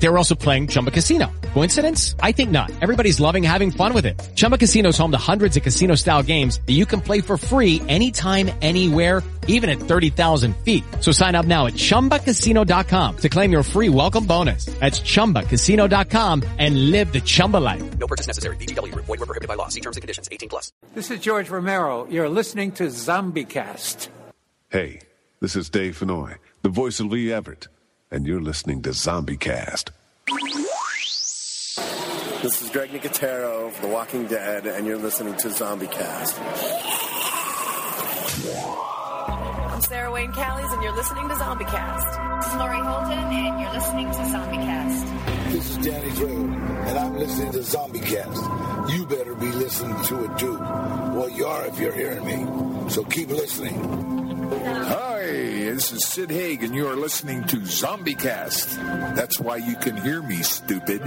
They were also playing Chumba Casino. Coincidence? I think not. Everybody's loving having fun with it. Chumba Casino is home to hundreds of casino-style games that you can play for free anytime, anywhere, even at 30,000 feet. So sign up now at ChumbaCasino.com to claim your free welcome bonus. That's ChumbaCasino.com and live the Chumba life. No purchase necessary. VGW Group. Void were prohibited by law. See terms and conditions. 18 plus. This is George Romero. You're listening to ZombieCast. Hey, this is Dave Fennoy, the voice of Lee Everett, and you're listening to Zombie Cast. This is Greg Nicotero of The Walking Dead, and you're listening to Zombie Cast. I'm Sarah Wayne Callies, and you're listening to Zombie Cast. This is Laurie Holden, and you're listening to ZombieCast. This is Danny Trejo, and I'm listening to ZombieCast. You better be listening to it too. Well, you are if you're hearing me. So keep listening. Hi, this is Sid Haig, and you are listening to ZombieCast. That's why you can hear me, stupid.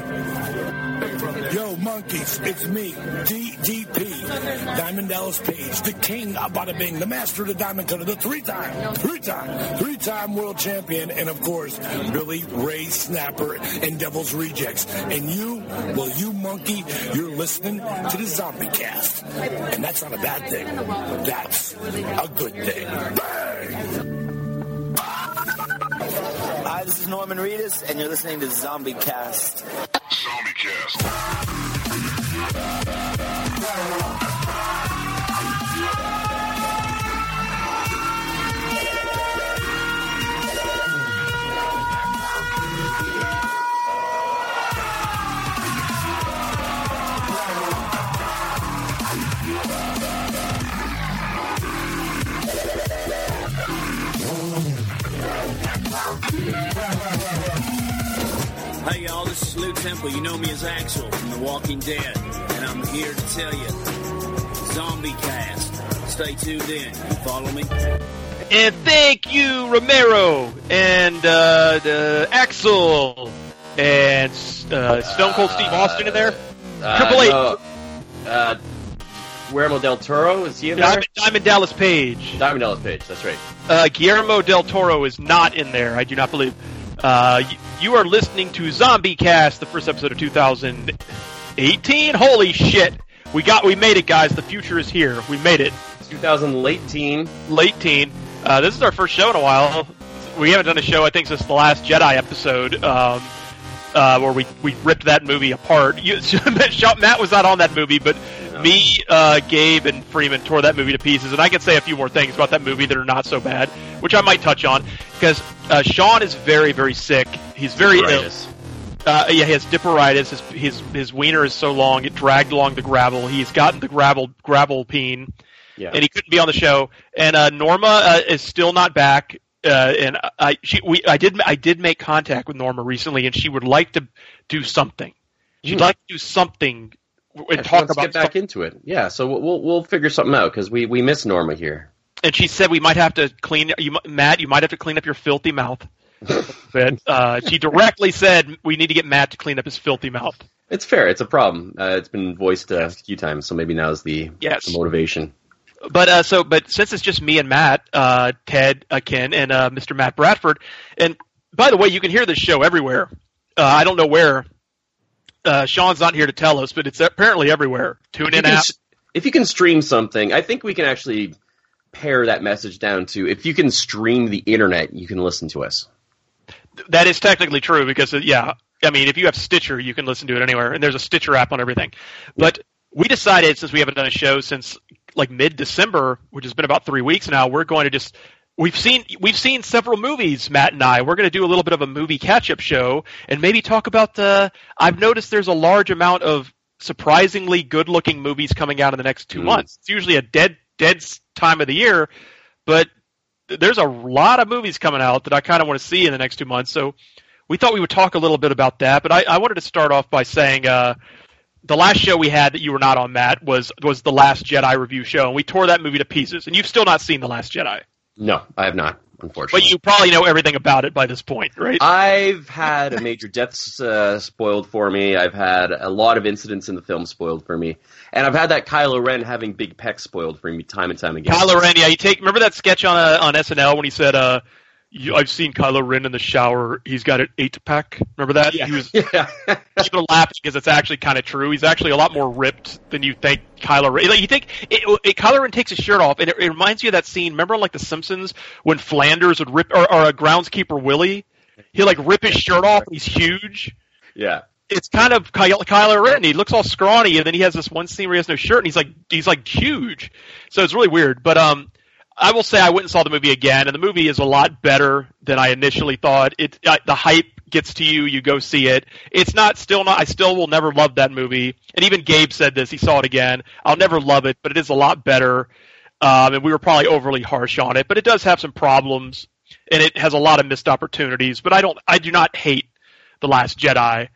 Yo, monkeys, it's me, DDP, Diamond Dallas Page, the king of bada bing, the master of the diamond cutter, the three-time, three-time, three-time world champion, and of course, Billy Ray Snapper and Devil's Rejects. And you, well, you monkey, you're listening to the Zombie Cast. And that's not a bad thing. That's a good thing. Bang! Hi, this is Norman Reedus, and you're listening to Zombie Cast. Hey y'all, this is Lew Temple. You know me as Axel from The Walking Dead, and I'm here to tell you, Zombie Cast. Stay tuned in. You follow me? And thank you, Romero and uh, the Axel and uh, Stone Cold Steve Austin in there. Uh, Triple H. no, uh, Guillermo del Toro is he in there? Diamond, Diamond Dallas Page. Diamond Dallas Page. That's right. Uh, Guillermo del Toro is not in there. I do not believe. Uh, you, you are listening to Zombie Cast, the first episode of 2018. Holy shit! We got, we made it, guys. The future is here. We made it. 2018. Late teen. Uh, this is our first show in a while. We haven't done a show, I think, since the last Jedi episode, um, uh, where we, we ripped that movie apart. You, Matt was not on that movie, but me, uh, Gabe, and Freeman tore that movie to pieces. And I can say a few more things about that movie that are not so bad, which I might touch on because uh, Sean is very, very sick. He's very ill. Uh, yeah, he has dipperitis. His, his his wiener is so long it dragged along the gravel. He's gotten the gravel gravel peen, Yeah. and he couldn't be on the show. And uh, Norma uh, is still not back. Uh, and I she we I did I did make contact with Norma recently, and she would like to do something. She'd Hmm. like to do something and Yeah, she talk about get back into it. Yeah, so we'll we'll, we'll figure something out because we, we miss Norma here. and she said we might have to clean you, Matt. You might have to clean up your filthy mouth. but uh, she directly said we need to get Matt to clean up his filthy mouth. It's fair. It's a problem. Uh, it's been voiced uh, a few times, so maybe now's the, Yes. the motivation. But uh, so, but since it's just me and Matt, uh, Ted, uh, Ken, and uh, Mr. Matt Bradford, and by the way, you can hear this show everywhere. Uh, I don't know where. Uh, Sean's not here to tell us, but it's apparently everywhere. Tune in app. if you can stream something, I think we can actually pare that message down to if you can stream the internet, you can listen to us. That is technically true because, uh, yeah, I mean, if you have Stitcher, you can listen to it anywhere, and there's a Stitcher app on everything. But we decided since we haven't done a show since like mid December, which has been about three weeks now, we're going to just we've seen we've seen several movies, Matt and I. We're going to do a little bit of a movie catch up show and maybe talk about the. I've noticed there's a large amount of surprisingly good looking movies coming out in the next two Mm. months. It's usually a dead dead time of the year, but there's a lot of movies coming out that I kind of want to see in the next two months. So we thought we would talk a little bit about that. But I, I wanted to start off by saying uh, the last show we had that you were not on, Matt, was was the Last Jedi review show, and we tore that movie to pieces. And you've still not seen the Last Jedi. No, I have not. unfortunately. But you probably know everything about it by this point, right? I've had a major deaths uh, spoiled for me. I've had a lot of incidents in the film spoiled for me, and I've had that Kylo Ren having big pecs spoiled for me time and time again. Kylo Ren, yeah, you take. Remember that sketch on uh, on SNL when he said, uh, you, "I've seen Kylo Ren in the shower. He's got an eight pack." Remember that? Yeah. He was yeah. are laughing because it's actually kind of true. He's actually a lot more ripped than you think. Kylo Ren, like you think, it, it, Kylo Ren takes his shirt off, and it, it reminds you of that scene. Remember, like The Simpsons, when Flanders would rip, or, or a groundskeeper Willie, he'll like rip his shirt off. and He's huge. yeah. It's kind of Ky- Kylo Ren. He looks all scrawny, and then he has this one scene where he has no shirt, and he's like he's like huge. So it's really weird. But um, I will say I went and saw the movie again, and the movie is a lot better than I initially thought. It uh, the hype gets to you, you go see it. It's not still not. I still will never love that movie. And even Gabe said this. He saw it again. I'll never love it, but it is a lot better. Um, and we were probably overly harsh on it, but it does have some problems, and it has a lot of missed opportunities. But I don't. I do not hate the Last Jedi,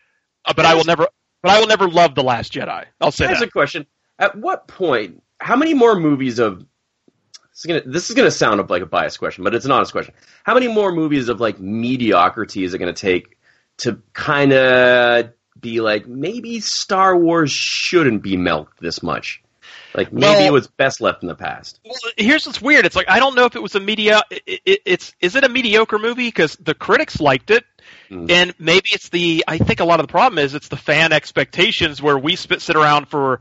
uh, but I will never. But I will never love the Last Jedi. I'll say Here's that. a question: At what point? How many more movies of this is gonna this is gonna sound like a biased question, but it's an honest question. How many more movies of like mediocrity is it gonna take to kind of be like maybe Star Wars shouldn't be milked this much? Like maybe Well- it was best left in the past. Well, here's what's weird. It's like I don't know if it was a media. It, it, it's is it a mediocre movie because the critics liked it, Mm. and maybe it's the. I think a lot of the problem is it's the fan expectations where we spit, sit around for.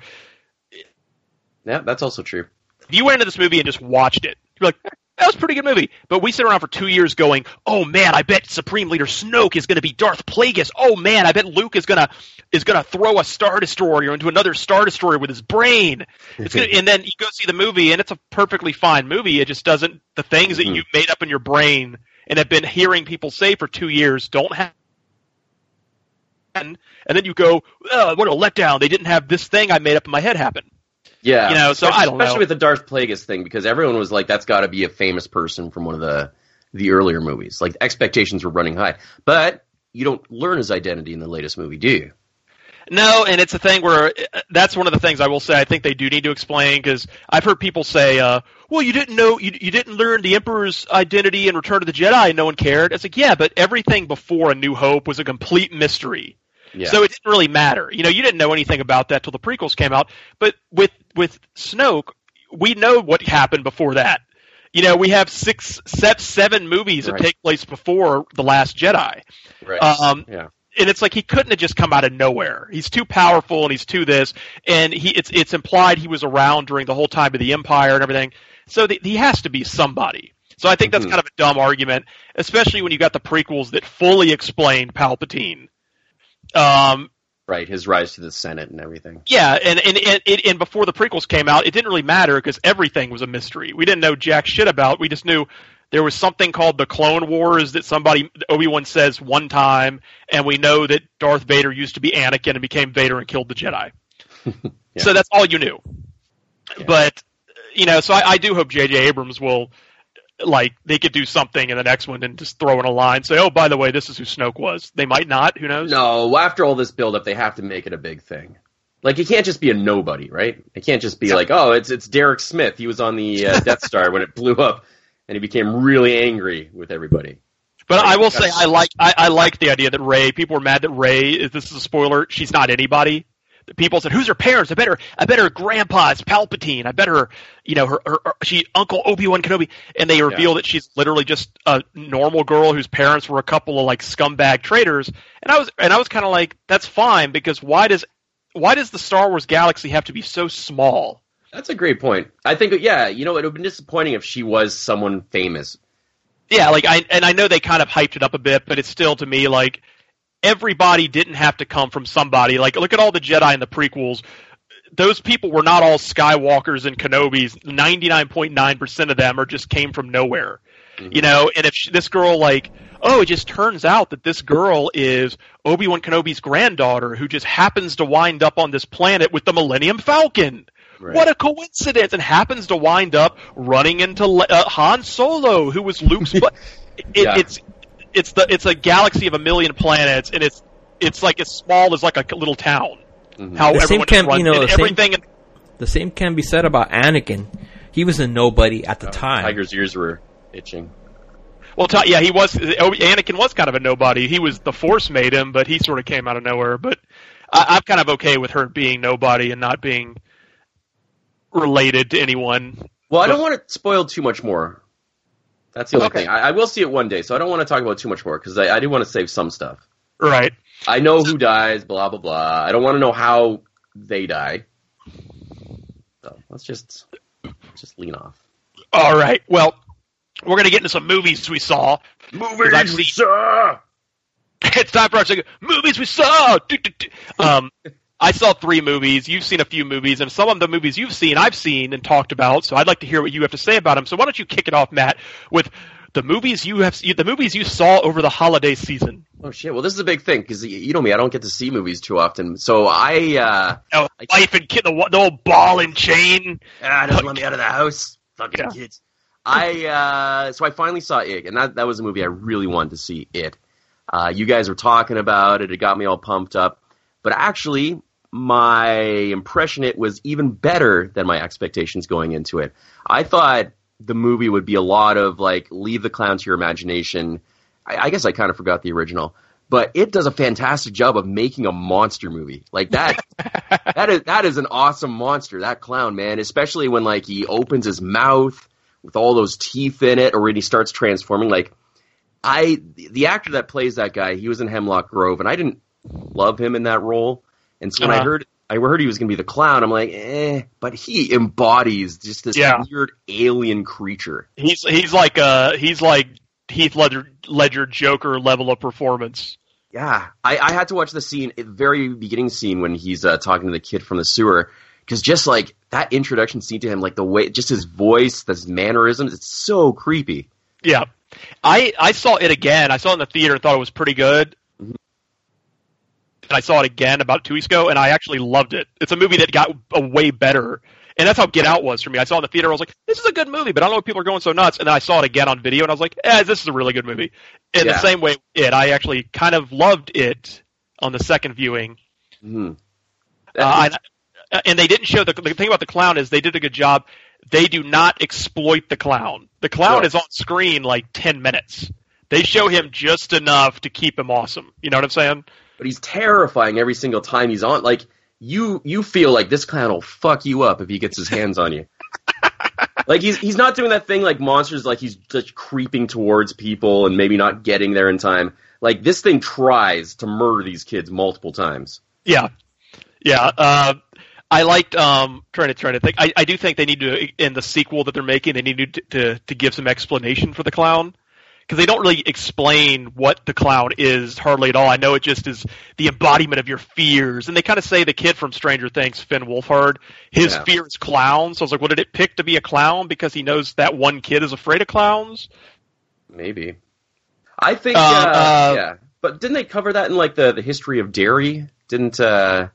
Yeah, that's also true. If you went into this movie and just watched it, you're like, that was a pretty good movie. But we sit around for two years going, oh man, I bet Supreme Leader Snoke is going to be Darth Plagueis. Oh man, I bet Luke is gonna is gonna throw a Star Destroyer into another Star Destroyer with his brain. It's gonna, and then you go see the movie, and it's a perfectly fine movie. It just doesn't the things that you mm-hmm. made up in your brain and have been hearing people say for two years don't happen. And then you go, oh, what a letdown! They didn't have this thing I made up in my head happen. Yeah, You know, so especially, I don't know. especially with the Darth Plagueis thing because everyone was like, "That's got to be a famous person from one of the the earlier movies." Like expectations were running high, but you don't learn his identity in the latest movie, do you? No, and it's a thing where uh, that's one of the things I will say. I think they do need to explain because I've heard people say, uh, "Well, you didn't know, you, you didn't learn the Emperor's identity in Return of the Jedi, and no one cared." It's like, yeah, but everything before A New Hope was a complete mystery. Yeah. So it didn't really matter. You know, you didn't know anything about that till the prequels came out. But with with Snoke, we know what happened before that. You know, we have six, se- seven movies that take place before the Last Jedi. Right. Um, yeah. and it's like he couldn't have just come out of nowhere. He's too powerful and he's too this, and he it's it's implied he was around during the whole time of the Empire and everything. So the, he has to be somebody. So I think that's Mhm. kind of a dumb argument, especially when you got the prequels that fully explain Palpatine. Um, Right. His rise to the Senate and everything. yeah, and and, and and before the prequels came out, it didn't really matter because everything was a mystery. We didn't know jack shit about. We just knew there was something called the Clone Wars that somebody Obi Wan says one time, and we know that Darth Vader used to be Anakin and became Vader and killed the Jedi. So that's all you knew. But you know, so I, I do hope J.J. Abrams will like they could do something in the next one and just throw in a line, say, "Oh, by the way, this is who Snoke was." They might not. Who knows? No, after all this build up, they have to make it a big thing. Like it can't just be a nobody, right? It can't just be like, oh, it's it's Derek Smith. He was on the uh, Death Star when it blew up, and he became really angry with everybody. But I will say I like I, I like the idea that Rey. People were mad that Rey. Is this is a spoiler? She's not anybody. The People said, "Who's her parents? I bet her. I bet her grandpa is Palpatine. I bet her. You know, her. her, her she Uncle Obi Wan Kenobi." And they reveal that she's literally just a normal girl whose parents were a couple of like scumbag traitors. And I was and I was kind of like, "That's fine," because why does why does the Star Wars galaxy have to be so small? That's a great point. I think, yeah, you know, it would have been disappointing if she was someone famous. Yeah, like I and I know they kind of hyped it up a bit, but it's still to me like everybody didn't have to come from somebody. Like look at all the Jedi in the prequels. Those people were not all Skywalkers and Kenobis. Ninety nine point nine percent of them are just came from nowhere. You know, and if she, this girl like, oh, it just turns out that this girl is Obi Wan Kenobi's granddaughter who just happens to wind up on this planet with the Millennium Falcon. What a coincidence! And happens to wind up running into Le- uh, Han Solo, who was Luke's. but it, Yeah. it's it's the it's a galaxy of a million planets, and it's it's like as small as like a little town. Mm-hmm. How the same everyone can runs you know and the same, everything. the same can be said about Anakin. He was a nobody at the oh, time. Tiger's ears were itching. Well, Ty- yeah, he was. oh, Anakin was kind of a nobody. He was the Force made him, but he sort of came out of nowhere. But I, I'm kind of okay with her being nobody and not being related to anyone. Well, I don't want to spoil too much more. That's the only Okay. thing. I, I will see it one day, so I don't want to talk about too much more because I, I do want to save some stuff. Right. I know who dies, blah blah blah. I don't want to know how they die. So let's just just lean off. All right. Well, we're gonna get into some movies we saw. Movies we saw. it's time for our segment. Movies we saw. Um, I saw three movies. You've seen a few movies, and some of the movies you've seen, I've seen and talked about. So I'd like to hear what you have to say about them. So why don't you kick it off, Matt, with the movies you have, the movies you saw over the holiday season? Oh shit! Well, this is a big thing because you know me, I don't get to see movies too often. So I, uh, Oh, wife and kid, the, the old ball and chain. ah, doesn't let me out of the house. Fucking Yeah. kids. I uh, so I finally saw it, and that that was a movie I really wanted to see. It. Uh, you guys were talking about it. It got me all pumped up. But actually, my impression it was even better than my expectations going into it. I thought the movie would be a lot of like leave the clown to your imagination. I, I guess I kind of forgot the original, but it does a fantastic job of making a monster movie like that. that is that is an awesome monster. That clown man, especially when like he opens his mouth with all those teeth in it, or when he starts transforming. Like I, the actor that plays that guy, he was in Hemlock Grove, and I didn't love him in that role. And so when I Uh-huh. heard I heard he was going to be the clown, I'm like, eh. But he embodies just this Yeah. weird alien creature. He's he's like uh he's like Heath Ledger, Ledger Joker level of performance. Yeah, I, I had to watch the scene, the very beginning scene when he's uh, talking to the kid from the sewer, because just like that introduction scene to him, like the way, just his voice, his mannerisms, it's so creepy. Yeah, I I saw it again. I saw it in the theater and thought it was pretty good. And I saw it again about two weeks ago, and I actually loved it. It's a movie that got a way better, and that's how Get Out was for me. I saw it in the theater, I was like, "This is a good movie," but I don't know why people are going so nuts. And then I saw it again on video, and I was like, "Eh, this is a really good movie." In Yeah. the same way, it I actually kind of loved it on the second viewing. hmm Uh, and, and they didn't show the, the thing about the clown is they did a good job. They do not exploit the clown. The clown No. is on screen like ten minutes. They show him just enough to keep him awesome. You know what I'm saying? But he's terrifying every single time he's on. Like you, you feel like this clown will fuck you up if he gets his hands on you. like he's he's not doing that thing like monsters, like he's just creeping towards people and maybe not getting there in time. Like this thing tries to murder these kids multiple times. Yeah, yeah. Uh, I liked um, trying to trying to think. I, I do think they need to in the sequel that they're making. They need to to, to give some explanation for the clown because they don't really explain what the clown is hardly at all. I know it just is the embodiment of your fears, and they kind of say the kid from Stranger Things, Finn Wolfhard, his Yeah. fear is clowns. So I was like, what did it pick to be a clown because he knows that one kid is afraid of clowns? Maybe. I think, Uh, uh, uh, yeah. But didn't they cover that in like the, the history of dairy? Didn't uh,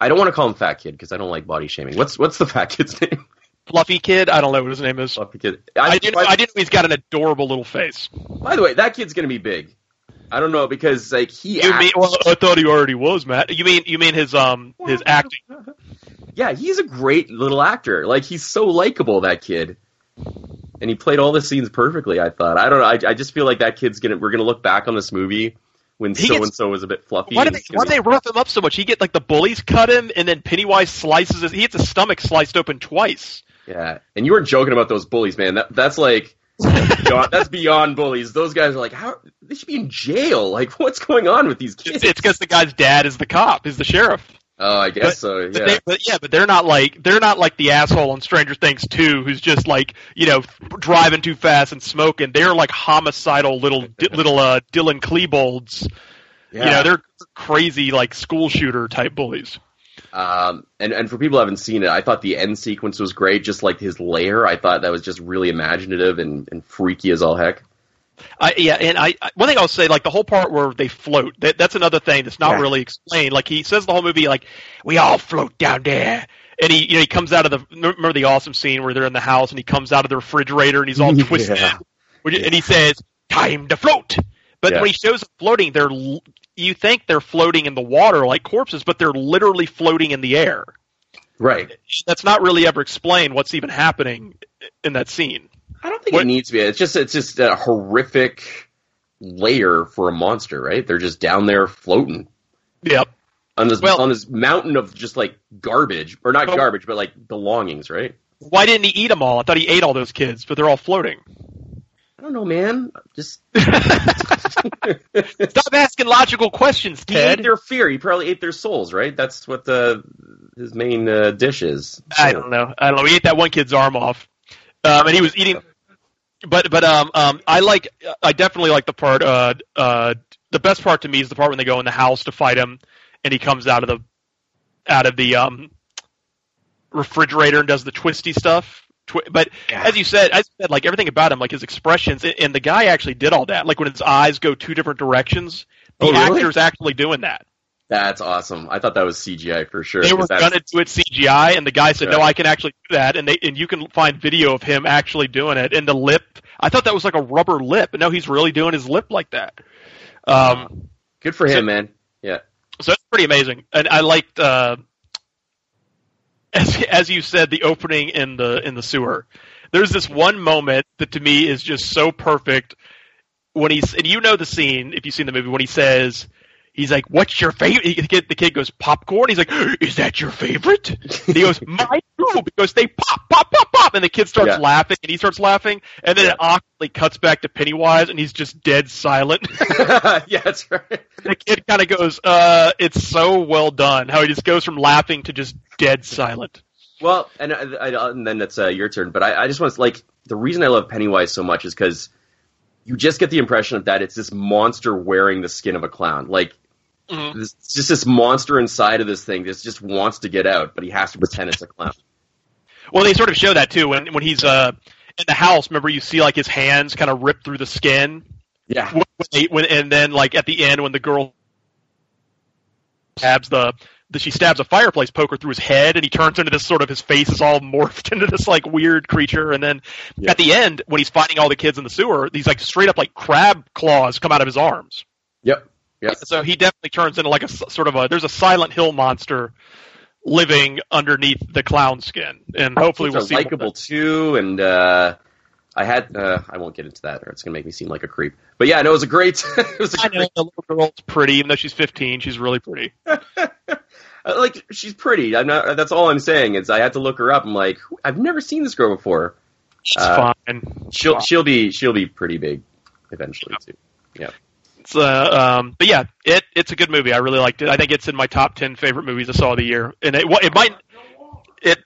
I don't want to call him fat kid because I don't like body shaming. What's what's the fat kid's name? Fluffy kid, I don't know what his name is. Fluffy kid. I, didn't. I didn't know he's got an adorable little face. By the way, that kid's gonna be big. I don't know because like he. You act- mean? Well, I thought he already was, Matt. You mean? You mean his um his acting? yeah, he's a great little actor. Like he's so likable, that kid. And he played all the scenes perfectly. I thought. I don't know. I, I just feel like that kid's gonna. We're gonna look back on this movie when so and so was a bit fluffy. Why do they why do they rough him up so much? He get like the bullies cut him, and then Pennywise slices his. He gets his stomach sliced open twice. Yeah, and you weren't joking about those bullies, man. That that's like. beyond, that's beyond bullies. Those guys are like, how they should be in jail. Like, what's going on with these kids? It's because the guy's dad is the cop, is the sheriff. Oh, I guess But- so. Yeah. But, they, but yeah, but they're not like they're not like the asshole on Stranger Things 2 who's just like you know driving too fast and smoking. They're like homicidal little little uh, Dylan Klebold's. You know, they're crazy like school shooter type bullies. Um, and, and for people who haven't seen it, I thought the end sequence was great. Just like his lair, I thought that was just really imaginative and, and freaky as all heck. I, yeah, and I one thing I'll say, like the whole part where they float, that, that's another thing that's not Yeah. really explained. Like he says the whole movie, like we all float down there, and he you know he comes out of the remember the awesome scene where they're in the house and he comes out of the refrigerator and he's all twisted, Which- and he says time to float. But Yeah. when he shows them floating, they're you think they're floating in the water like corpses, but they're literally floating in the air. Right. That's not really ever explained. What's even happening in that scene? I don't think it needs to be. It's just it's just a horrific layer for a monster, right? They're just down there floating. Yep. On this Well- on this mountain of just like garbage, or not But- garbage, but like belongings, right? Why didn't he eat them all? I thought he ate all those kids, but they're all floating. I don't know, man. Just Stop asking logical questions, Ted. he ate their fear. He probably ate their souls, right? That's what the his main uh, dish is. I don't know. I don't know. He ate that one kid's arm off, um, and he was eating. But but um um I like I definitely like the part uh uh the best part to me is the part when they go in the house to fight him, and he comes out of the out of the um refrigerator and does the twisty stuff. Twi- but as you said, I said, like everything about him, like his expressions, and- and the guy actually did all that. Like when his eyes go two different directions, the Oh, really? actor's actually doing that. That's awesome. I thought that was CGI for sure. They were that's- gonna do it CGI, and the guy said, "No, I can actually do that." And they and you can find video of him actually doing it. And the lip, I thought that was like a rubber lip, but no, he's really doing his lip like that. Um, Good for him, man. Yeah. so it's pretty amazing, and I liked uh, as as you said the opening in the in the sewer. There's this one moment that to me is just so perfect when he's and you know the scene if you've seen the movie when he says. He's like, "What's your favorite?" The kid, the kid goes, "Popcorn." He's like, "Is that your favorite?" And he goes, "My too," because they pop, pop, pop, pop, and the kid starts Yeah. laughing, and he starts laughing, and then it awkwardly cuts back to Pennywise, and he's just dead silent. yeah, that's right. the kid kind of goes, uh, it's so well done. How he just goes from laughing to just dead silent. Well, and, I, I, and then it's uh, your turn. But I, I just want to like the reason I love Pennywise so much is because you just get the impression of that it's this monster wearing the skin of a clown. Like it's just this monster inside of this thing that just wants to get out, but he has to pretend it's a clown. Well, they sort of show that too when when he's uh in the house. Remember, you see like his hands kind of rip through the skin. Yeah. When they, when, and then like at the end when the girl stabs the. the she stabs a fireplace poker through his head, and he turns into this sort of his face is all morphed into this like weird creature. And then at the end, when he's fighting all the kids in the sewer, these like straight up like crab claws come out of his arms. Yep. Yep. So he definitely turns into like a sort of a there's a Silent Hill monster living underneath the clown skin, and hopefully we'll see. likable too, and uh, I had uh, I won't get into that, or it's gonna make me seem like a creep. But yeah, no, it was a great. it was a. I know the little girl's pretty, even though she's 15. She's really pretty. Uh, like she's pretty. I'm not. That's all I'm saying. Is I had to look her up. I'm like, I've never seen this girl before. She's Uh, fine. She'll she'll be she'll be pretty big eventually too. Yeah. It's, uh, um, but yeah, it it's a good movie. I really liked it. I think it's in my top 10 favorite movies I saw of the year, and it it might it.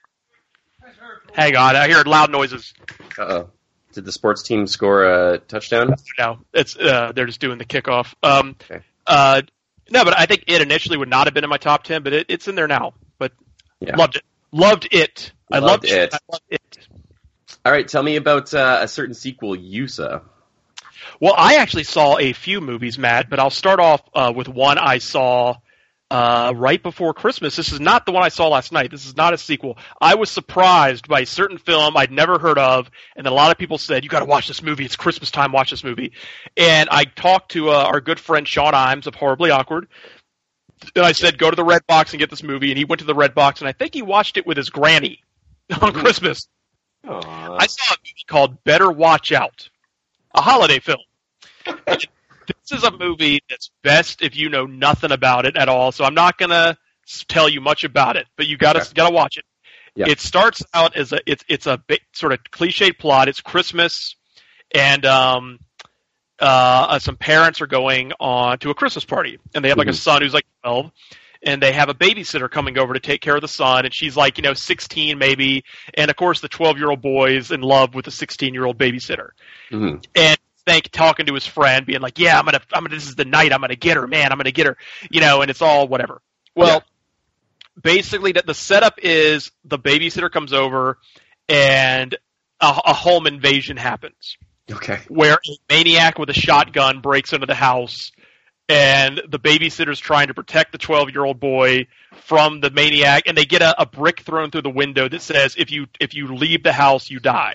Hang on, I hear loud noises. Uh oh. Did the sports team score a touchdown? No, it's uh, they're just doing the kickoff. Um, Okay. uh, no, but I think it initially would not have been in my top 10, but it, it's in there now. But Yeah. loved it. Loved it. I Loved loved, it. I loved it. All right. Tell me about uh, a certain sequel you saw. Well, I actually saw a few movies, Matt, but I'll start off uh, with one I saw uh, right before Christmas. This is not the one I saw last night. This is not a sequel. I was surprised by a certain film I'd never heard of, and a lot of people said, "You got to watch this movie. It's Christmas time. Watch this movie." And I talked to uh, our good friend Sean Imes of Horribly Awkward. And I said, go to the Red Box and get this movie. And he went to the Red Box, and I think he watched it with his granny on Christmas. I saw a movie called Better Watch Out, a holiday film. This is a movie that's best if you know nothing about it at all. So I'm not gonna s- tell you much about it, but you gotta Okay. gotta watch it. Yeah. It starts out as a it's it's a bit, sort of cliched plot. It's Christmas, and um, uh, some parents are going on to a Christmas party, and they have like a Mhm. son who's like 12, and they have a babysitter coming over to take care of the son, and she's like you know 16 maybe, and of course the 12 year old boy is in love with the 16 year old babysitter, hmm and Thank talking to his friend, being like, "Yeah, I'm gonna, I'm gonna. This is the night. I'm gonna get her, man. I'm gonna get her." You know, and it's all whatever. Well, basically, that the setup is the babysitter comes over, and a, a home invasion happens Okay. where a maniac with a shotgun breaks into the house and the babysitter's trying to protect the 12 year old boy from the maniac and they get a, a brick thrown through the window that says if you if you leave the house you die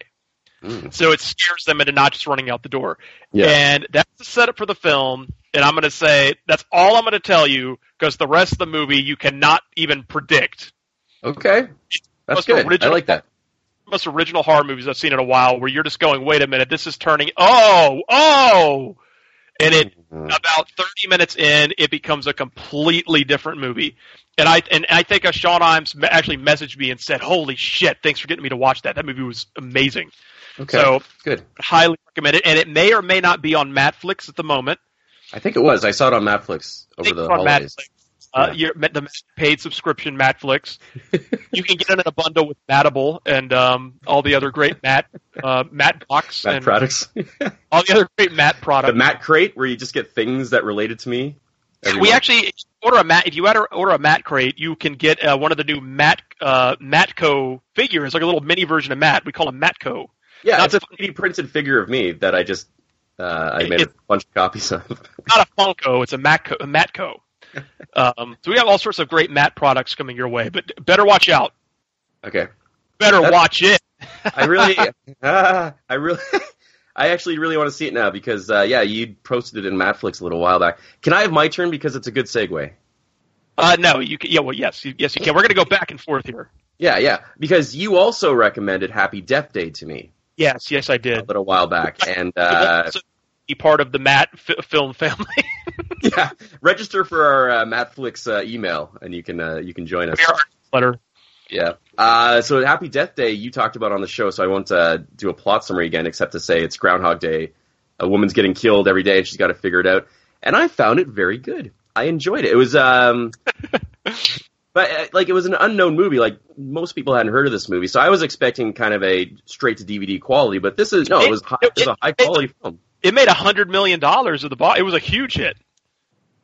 Mm. so it scares them into not just running out the door Yeah. and that's the setup for the film and i'm going to say that's all i'm going to tell you because the rest of the movie you cannot even predict Okay. That's good. I original- like that. most original horror movies I've seen in a while, where you're just going, "Wait a minute, this is turning." Oh, oh, and it about 30 minutes in, it becomes a completely different movie. And I and I think uh, Sean Imes actually messaged me and said, "Holy shit! Thanks for getting me to watch that. That movie was amazing." Okay, So good. highly recommend it, and it may or may not be on Matflix at the moment. I think it was. I saw it on Netflix over the holidays. Matflix. Uh, your, the paid subscription Matflix. you can get it in a bundle with Matable and um, all the other great Matt uh, Matt box Matt and products. all the other great Matt products. the Matt crate where you just get things that related to me. every we actually order a mat. If you order, order a mat crate, you can get uh, one of the new Mat uh, Matco figures, like a little mini version of Matt. We call them Matco. yeah, not it's a 3D printed figure of me that I just uh, I made a bunch of copies of. Not a Funko, it's a Matco. A Matco. Um, so we have all sorts of great Matt products coming your way, but better watch out. Okay, Better That's- watch it. I really, ah, I really, I actually really want to see it now because uh, yeah, you posted it in Matflix a little while back. Can I have my turn because it's a good segue? Uh, no, you can. Yeah, well, yes, you, yes, you can. We're going to go back and forth here. Yeah, yeah, because you also recommended Happy Death Day to me Yes, yes, I did. A little while back, and uh, be part of the Matt f- film family. yeah, register for our uh, Matflix uh, email, and you can uh, you can join us. Letter. Yeah. Uh, so Happy Death Day you talked about on the show, so I won't uh, do a plot summary again, except to say it's Groundhog Day. A woman's getting killed every day, and she's got to figure it out. And I found it very good. I enjoyed it. It was, um, but uh, like it was an unknown movie. Like most people hadn't heard of this movie, so I was expecting kind of a straight to DVD quality. But this is no, it was high, it was a high quality film. It made a hundred million dollars of the box. It was a huge hit.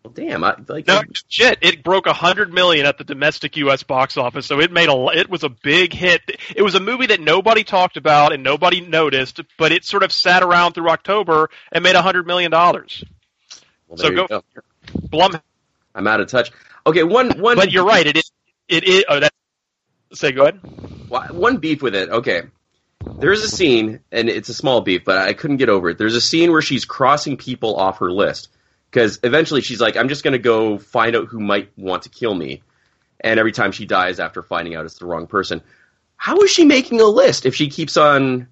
Well, damn, I, like No shit, it broke a hundred million at the domestic U.S. box office, so it made a. It was a big hit. It was a movie that nobody talked about and nobody noticed, but it sort of sat around through October and made a hundred million dollars. well, So you go, Blum. I'm out of touch. Okay, one one. But you're right. It is. It is. Oh, that. Say, go ahead. One beef with it. Okay. There's a scene, and it's a small beef, but I couldn't get over it. There's a scene where she's crossing people off her list. Because eventually she's like, I'm just going to go find out who might want to kill me. And every time she dies after finding out it's the wrong person. How is she making a list if she keeps on.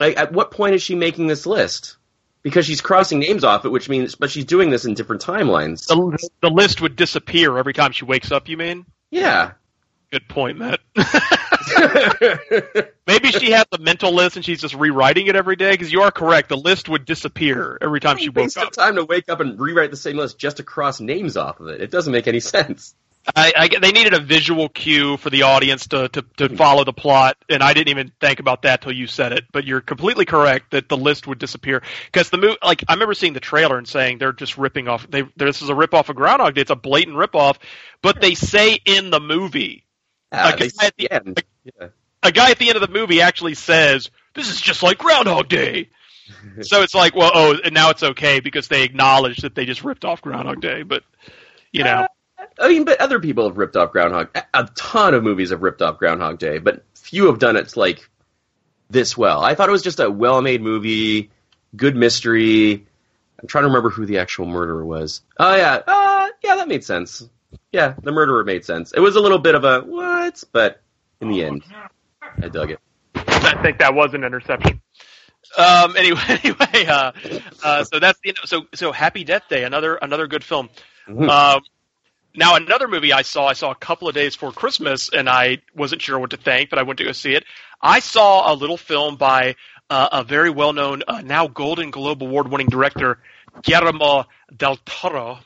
Like, at what point is she making this list? Because she's crossing names off it, which means. But she's doing this in different timelines. The, the list would disappear every time she wakes up. You mean? Yeah. Good point, Matt. Maybe she has a mental list and she's just rewriting it every day. Because you are correct, the list would disappear every time she woke up. time to wake up and rewrite the same list just to cross names off of it. It doesn't make any sense. I, I, they needed a visual cue for the audience to, to, to hmm. follow the plot, and I didn't even think about that till you said it. But you're completely correct that the list would disappear because the movie. Like I remember seeing the trailer and saying they're just ripping off. They this is a rip off of Groundhog Day. It's a blatant rip off, but they say in the movie, Ah, a, guy at the, yeah, yeah. a guy at the end of the movie actually says, "This is just like Groundhog Day." so it's like, well, oh, and now it's okay because they acknowledge that they just ripped off Groundhog Day. But you know, I mean, but other people have ripped off Groundhog. A a ton of movies have ripped off Groundhog Day, but few have done it like this well. I thought it was just a well-made movie, good mystery. I'm trying to remember who the actual murderer was. Oh yeah, uh, yeah, that made sense. Yeah, the murderer made sense. It was a little bit of a what, but in the end, I dug it. I think that was an interception. Um, anyway, anyway, uh, uh, so that's the so so Happy Death Day, another another good film. Mhm. Um, now another movie I saw, I saw a couple of days before Christmas, and I wasn't sure what to think, but I went to go see it. I saw a little film by uh, a very well known, uh, now Golden Globe award winning director Guillermo del Toro,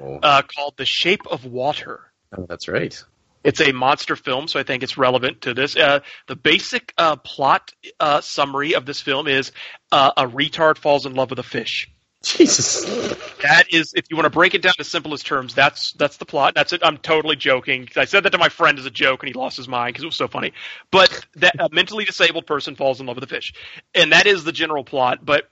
uh, called The Shape of Water. Oh, that's right. It's a monster film, so I think it's relevant to this. Uh, the basic uh, plot uh, summary of this film is uh, a retard falls in love with a fish. Jesus. That is, if you want to break it down to simplest terms, that's that's the plot. That's it. I'm totally joking. I said that to my friend as a joke, and he lost his mind because it was so funny. But that a mentally disabled person falls in love with a fish, and that is the general plot. But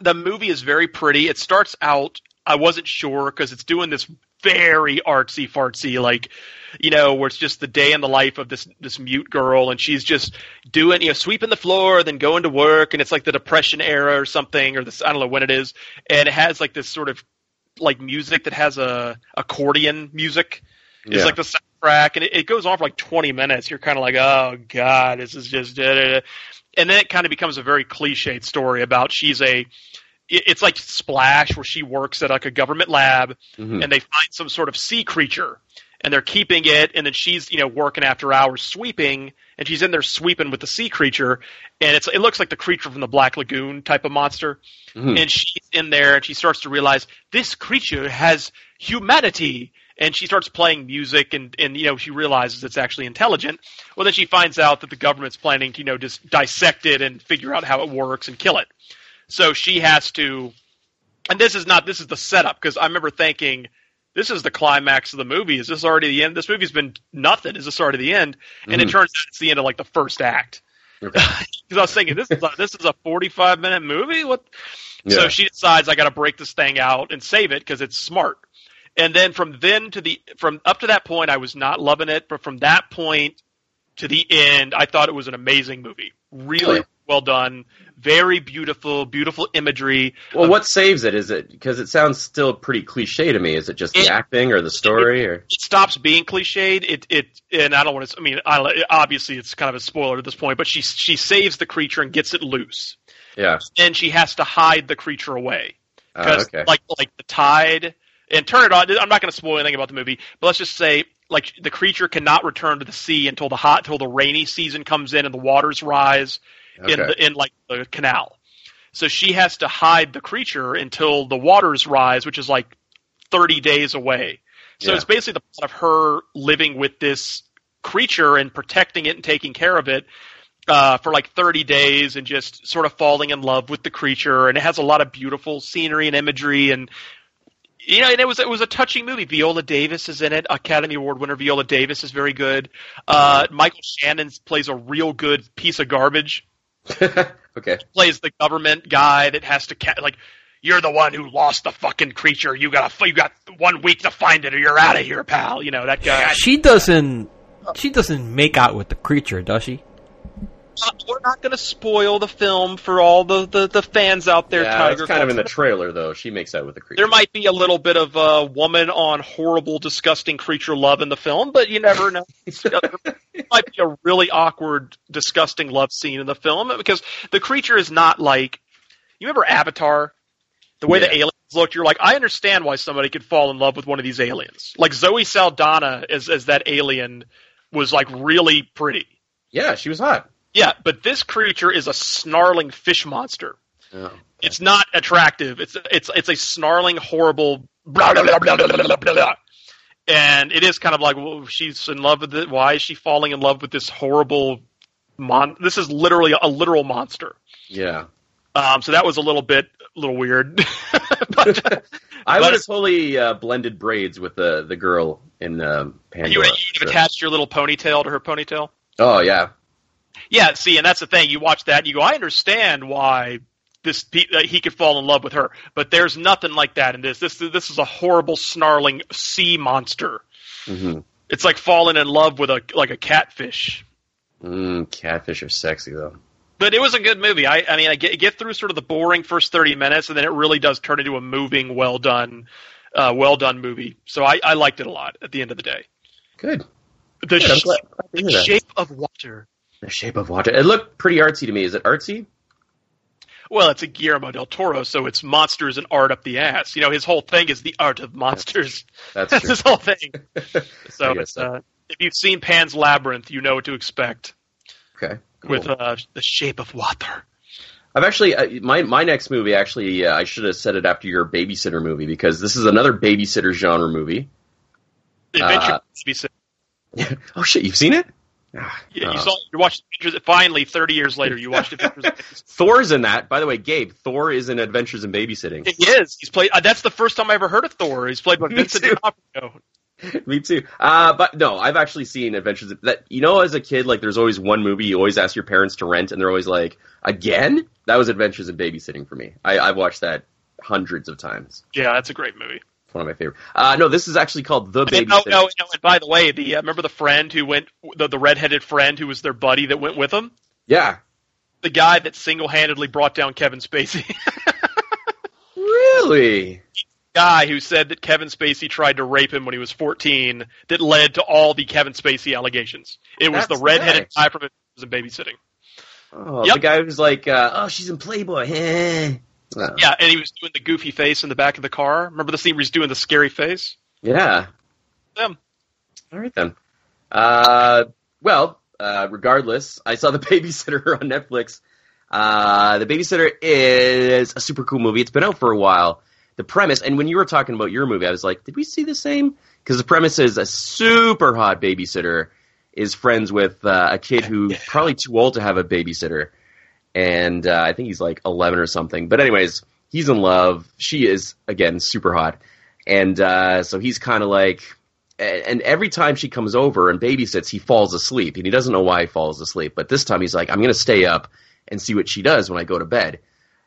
the movie is very pretty. It starts out. I wasn't sure because it's doing this very artsy fartsy, like you know, where it's just the day in the life of this this mute girl, and she's just doing you know sweeping the floor, then going to work, and it's like the Depression era or something, or this I don't know when it is, and it has like this sort of like music that has a accordion music. It's Yeah. like the soundtrack, and it, it goes on for like 20 minutes. You're kind of like, oh god, this is just, da, da, da. and then it kind of becomes a very cliched story about she's a. it- It's like Splash, where she works at like a government lab, Mhm. and they find some sort of sea creature, and they're keeping it, and then she's you know working after hours sweeping, and she's in there sweeping with the sea creature, and it's it looks like the creature from the Black Lagoon type of monster, Mhm. and she's in there, and she starts to realize this creature has humanity, and she starts playing music, and and you know she realizes it's actually intelligent. Well, then she finds out that the government's planning to you know just dissect it and figure out how it works and kill it. So she has to, and this is not this is the setup because I remember thinking. This is the climax of the movie. Is this already the end? This movie's been nothing. Is this already the end? And it Mhm. turns out it's the end of like the first act. Because I was thinking this is a, this is a forty five minute movie. What? So she decides I got to break this thing out and save it because it's smart. And then from then to the from up to that point, I was not loving it, but from that point to the end, I thought it was an amazing movie. Really? Well done, very beautiful, beautiful imagery. Well, what saves it? Is it because it sounds still pretty cliche to me? Is it just the It- acting or the story? Or It stops being cliched. It it and I don't want to. I mean, I, obviously it's kind of a spoiler at this point, but she she saves the creature and gets it loose. yeah, Then she has to hide the creature away. uh, because okay, like like the tide and turn it on. I'm not going to spoil anything about the movie, but let's just say like the creature cannot return to the sea until the hot until the rainy season comes in and the waters rise in the in like the canal. So she has to hide the creature until the waters rise, which is like 30 days away. So Yeah. it's basically the plot of her living with this creature and protecting it and taking care of it uh, for like 30 days and just sort of falling in love with the creature. And it has a lot of beautiful scenery and imagery and you know, and it was it was a touching movie. Viola Davis is in it. Academy Award winner Viola Davis is very good. Uh, Michael Shannon plays a real good piece of garbage. okay, Plays the government guy that has to ca- like. You're the one who lost the fucking creature. You got a, you got one week to find it, or you're out of here, pal. You know that guy. She doesn't. She doesn't make out with the creature, does she? Uh, we're not going to spoil the film for all the, the, the fans out there. yeah, Tiger it's kind of in the trailer though. She makes out with the creature. There might be a little bit of uh, woman on horrible, disgusting creature love in the film, but you never know. it might be a really awkward, disgusting love scene in the film because the creature is not like. You remember Avatar? The way the aliens looked, you're like, I understand why somebody could fall in love with one of these aliens. Like Zoe Saldana as as that alien was like really pretty. yeah, she was hot. Yeah, but this creature is a snarling fish monster. Oh. It's not attractive. It's it's it's a snarling, horrible blah blah blah blah blah blah blah. And it is kind of like, well, she's in love with it. Why is she falling in love with this horrible mon? This is literally a literal monster. Yeah, Um, so that was a little bit, a little weird. but I would have totally uh, blended braids with the the girl in um, Pandora. you would have attached your little ponytail to her ponytail. Oh yeah, Yeah, see, and that's the thing. You watch that, and you go, I understand why this uh, he could fall in love with her, but there's nothing like that in this. This this is a horrible, snarling sea monster. hmm It's like falling in love with a like a catfish. mm, catfish are sexy though. But it was a good movie. I, I mean, I get, get through sort of the boring first thirty minutes, and then it really does turn into a moving, well done, uh, well done movie. So I, I liked it a lot. At the end of the day, Good. the, Good, sh- glad- glad to the shape of water. The Shape of Water. It looked pretty artsy to me. Is it artsy? Well, it's a Guillermo del Toro, so it's monsters and art up the ass. You know, his whole thing is the art of monsters. That's That's his whole thing. So, it's, uh, if you've seen Pan's Labyrinth, you know what to expect Okay. Cool. with uh, the shape of water. I've actually uh, my my next movie actually uh, I should have said it after your babysitter movie because this is another babysitter genre movie. Adventure Uh, Babysitter. oh shit, you've seen it? Ah, Yeah, uh, you saw you watched Adventures. Finally, thirty years later, you watched Adventures. Thor's in that. By the way, Gabe, Thor is in Adventures in Babysitting. He is. He's played. Uh, that's the first time I ever heard of Thor. He's played by Vincent. D'Onofrio. Me too. Uh, but no, I've actually seen Adventures that you know as a kid like there's always one movie you always ask your parents to rent and they're always like again. That was Adventures in Babysitting for me. I, I've watched that hundreds of times. Yeah, that's a great movie. One of my favorite. Uh, no, this is actually called The Babysitter. oh no, no! And by the way, the uh, remember the friend who went the the redheaded friend who was their buddy that went with them. Yeah. The guy that single handedly brought down Kevin Spacey. Really? guy who said that Kevin Spacey tried to rape him when he was 14 that led to all the Kevin Spacey allegations. It was That's the redheaded nice. guy from Was in Babysitting. Oh, Yep. the guy who's like, uh, oh, she's in Playboy. Uh, Yeah, and he was doing the goofy face in the back of the car. Remember the scene where he's doing the scary face? yeah. Them. All right then. Uh, well, uh, regardless, I saw the Babysitter on Netflix. Uh, the Babysitter is a super cool movie. It's been out for a while. The premise, and when you were talking about your movie, I was like, did we see the same? Because the premise is a super hot babysitter is friends with uh, a kid who's probably too old to have a babysitter, and uh, I think he's like 11 or something. But anyways, he's in love. She is again super hot, and uh, so he's kind of like and every time she comes over and babysits, he falls asleep, and he doesn't know why he falls asleep. But this time, he's like, "I'm going to stay up and see what she does when I go to bed."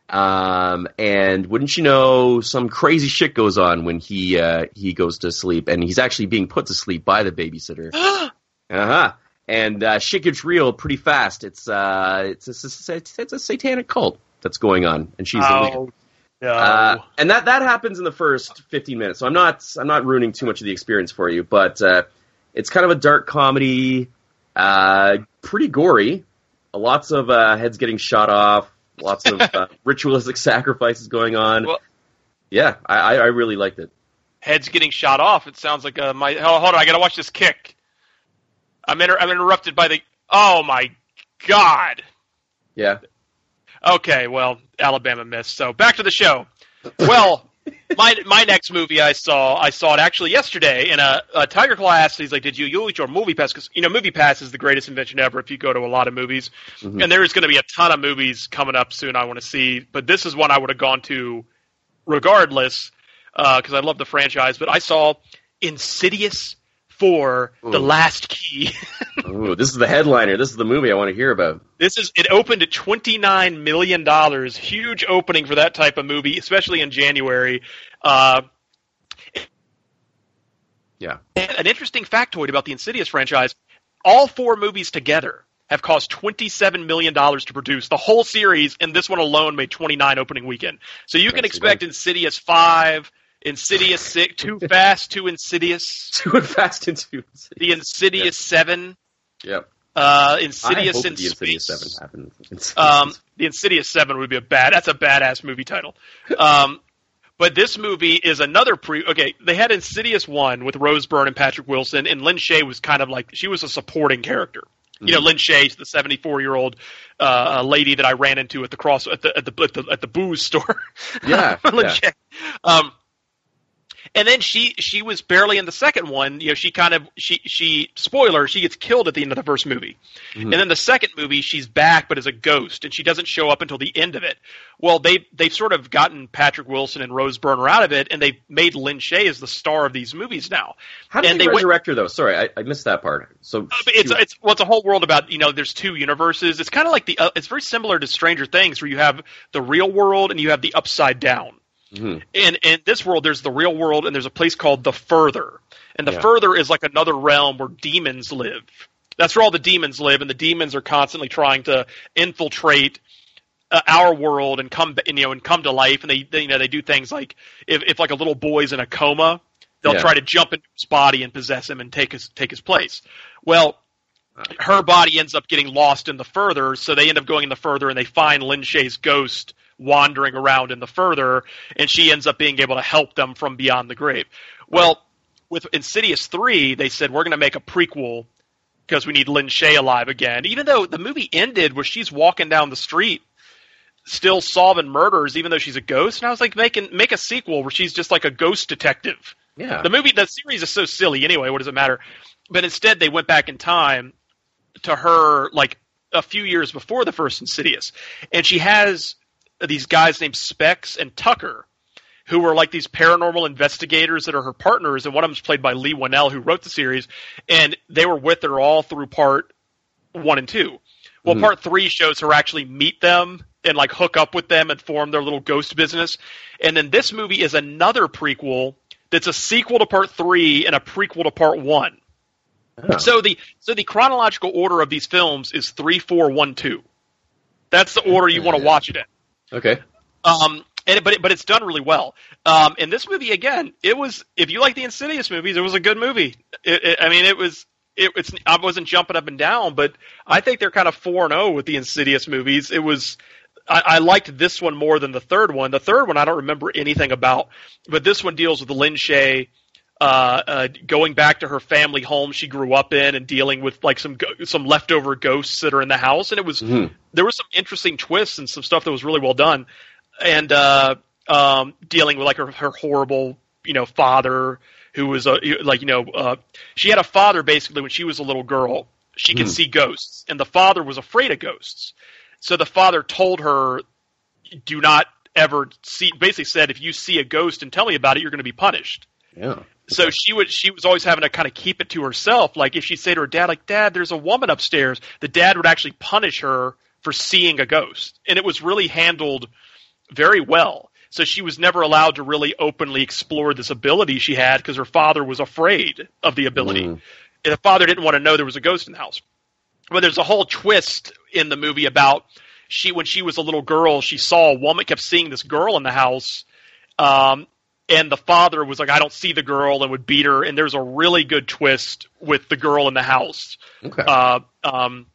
Um, and wouldn't you know, some crazy shit goes on when he uh, he goes to sleep, and he's actually being put to sleep by the babysitter. uh huh. And uh, shit gets real pretty fast. It's uh, it's a, it's, a satanic cult that's going on, and she's the leader. Oh, no. Uh, and that that happens in the first 15 minutes. So I'm not I'm not ruining too much of the experience for you, but uh, it's kind of a dark comedy, uh, pretty gory. Lots of uh, heads getting shot off. Lots of uh, ritualistic sacrifices going on. Well- yeah, I, I I really liked it. Heads getting shot off. It sounds like uh, my. Oh, hold on, I gotta watch this kick. I'm inter- I'm interrupted by the. Oh my god. Yeah. Okay, well, Alabama missed. So back to the show. Well, my my next movie I saw, I saw it actually yesterday, in a, uh, Tiger Claw asked, he's like, "Did you use your Movie Pass?" Because you know, Movie Pass is the greatest invention ever. If you go to a lot of movies, Mhm. and there's going to be a ton of movies coming up soon, I want to see. But this is one I would have gone to regardless, because I love the franchise. But I saw Insidious for The Last Key. Ooh, this is the headliner. This is the movie I want to hear about. This is it opened at twenty nine million dollars. Huge opening for that type of movie, especially in January. Uh, Yeah. an interesting factoid about the Insidious franchise: all four movies together have cost twenty seven million dollars to produce. The whole series, and this one alone made twenty nine opening weekend. So you can expect Insidious five, Insidious six, Too Fast, Too Insidious, Too fast into the Insidious seven, Yep. uh, I Insidious hope in the Insidious. Seven happens. Um, the Insidious Seven would be a bad. That's a badass movie title. Um, but this movie is another pre. Okay, they had Insidious One with Rose Byrne and Patrick Wilson, and Lin Shaye was kind of like she was a supporting character. You know, Lin Shaye's the seventy-four-year-old uh, lady that I ran into at the cross at the at the at the, at the booze store. Yeah, Lin yeah. Shaye. Um, and then she she was barely in the second one. You know, she kind of she she spoiler she gets killed at the end of the first movie, Mhm. and then the second movie she's back but as a ghost, and she doesn't show up until the end of it. Well, they they've sort of gotten Patrick Wilson and Rose Byrne out of it, and they've made Lin Shaye as the star of these movies now. How did and they, they went- resurrect her though? Sorry, I, I missed that part. So but it's it's well, it's a whole world about you know. There's two universes. It's kind of like the. Uh, it's very similar to Stranger Things, where you have the real world and you have the upside down. Mhm. And in this world, there's the real world, and there's a place called the Further, and the Yeah. Further is like another realm where demons live. That's where all the demons live, and the demons are constantly trying to infiltrate uh, our world and come you know and come to life. And they, they you know they do things like if if like a little boy's in a coma, they'll Yeah. try to jump into his body and possess him and take his take his place. Well, her body ends up getting lost in the further, so they end up going in the further and they find Lin Shaye's ghost wandering around in the further, and she ends up being able to help them from beyond the grave. Well, with Insidious 3, they said, we're going to make a prequel because we need Lin Shaye alive again. Even though the movie ended where she's walking down the street still solving murders even though she's a ghost and I was like making make a sequel where she's just like a ghost detective. Yeah. The movie the series is so silly anyway, what does it matter? But instead they went back in time to her like a few years before the first Insidious. And she has these guys named Specs and Tucker who were like these paranormal investigators that are her partners, and one of them's played by Leigh Whannell, who wrote the series, and they were with her all through part one and two. Well, Mhm. part three shows her actually meet them and like hook up with them and form their little ghost business. And then this movie is another prequel that's a sequel to part three and a prequel to part one. So the so the chronological order of these films is three, four, one, two. That's the order you want to watch it in. Okay. Um, and but it, but it's done really well. Um, and this movie again, it was if you like the Insidious movies, it was a good movie. It, it, I mean, it was. It, it's I wasn't jumping up and down, but I think they're kind of four and zero with the Insidious movies. It was I, I liked this one more than the third one. The third one I don't remember anything about, but this one deals with Lin Shaye uh, uh, going back to her family home she grew up in and dealing with like some go- some leftover ghosts that are in the house, and it was Mhm. there was some interesting twists and some stuff that was really well done, and uh, um, dealing with like her, her horrible you know father who was a like you know uh, she had a father basically when she was a little girl. She could Mhm. see ghosts, and the father was afraid of ghosts, so the father told her do not ever see basically said if you see a ghost and tell me about it you're going to be punished Yeah. so she would she was always having to kind of keep it to herself. Like if she'd say to her dad like dad there's a woman upstairs the dad would actually punish her for seeing a ghost. And it was really handled very well. So she was never allowed to really openly explore this ability she had because her father was afraid of the ability. Mm. and the father didn't want to know there was a ghost in the house. But there's a whole twist in the movie about she when she was a little girl she saw a woman kept seeing this girl in the house um, and the father was like i don't see the girl and would beat her and there's a really good twist with the girl in the house Okay. uh, um,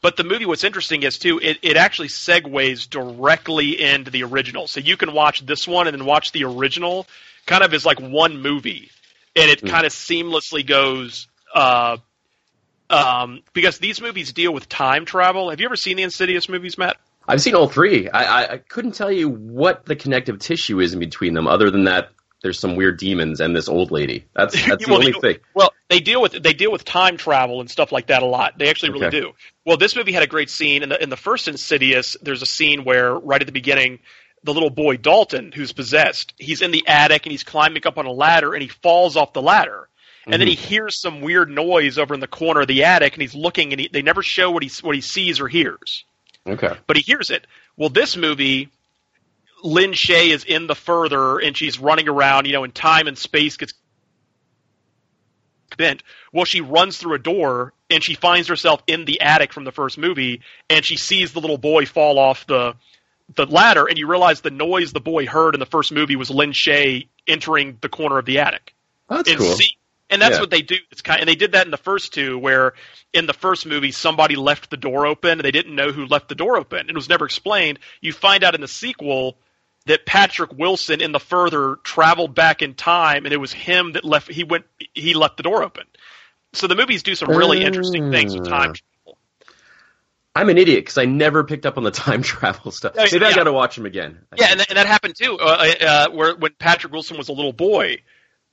but the movie, what's interesting is too, it, it actually segues directly into the original. So you can watch this one and then watch the original, kind of as like one movie, and it Hmm. kind of seamlessly goes. Uh, um, because these movies deal with time travel. Have you ever seen the Insidious movies, Matt? I've seen all three. I, I, I couldn't tell you what the connective tissue is in between them, other than that there's some weird demons and this old lady. That's that's the only thing. Well, they deal with they deal with time travel and stuff like that a lot. They actually really Okay. do. Well, this movie had a great scene in the in the first Insidious. There's a scene where right at the beginning, the little boy Dalton, who's possessed, he's in the attic and he's climbing up on a ladder and he falls off the ladder. And then he mm-hmm. hears some weird noise over in the corner of the attic, and he's looking, and he, they never show what he what he sees or hears Okay. but he hears it. Well, this movie, Lin Shaye is in the further, and she's running around, you know, and time and space gets bent. Well, she runs through a door, and she finds herself in the attic from the first movie, and she sees the little boy fall off the the ladder, and you realize the noise the boy heard in the first movie was Lin Shaye entering the corner of the attic. That's and cool. see- and that's Yeah. what they do. It's kind, and they did that in the first two, where in the first movie somebody left the door open, and they didn't know who left the door open. It was never explained. You find out in the sequel that Patrick Wilson in the further traveled back in time, and it was him that left. He went. He left the door open. So the movies do some really interesting things with time. travel. I'm an idiot because I never picked up on the time travel stuff. Yeah, Maybe I yeah. got to watch them again. Yeah, and that, and that happened too. Uh, uh, where when Patrick Wilson was a little boy,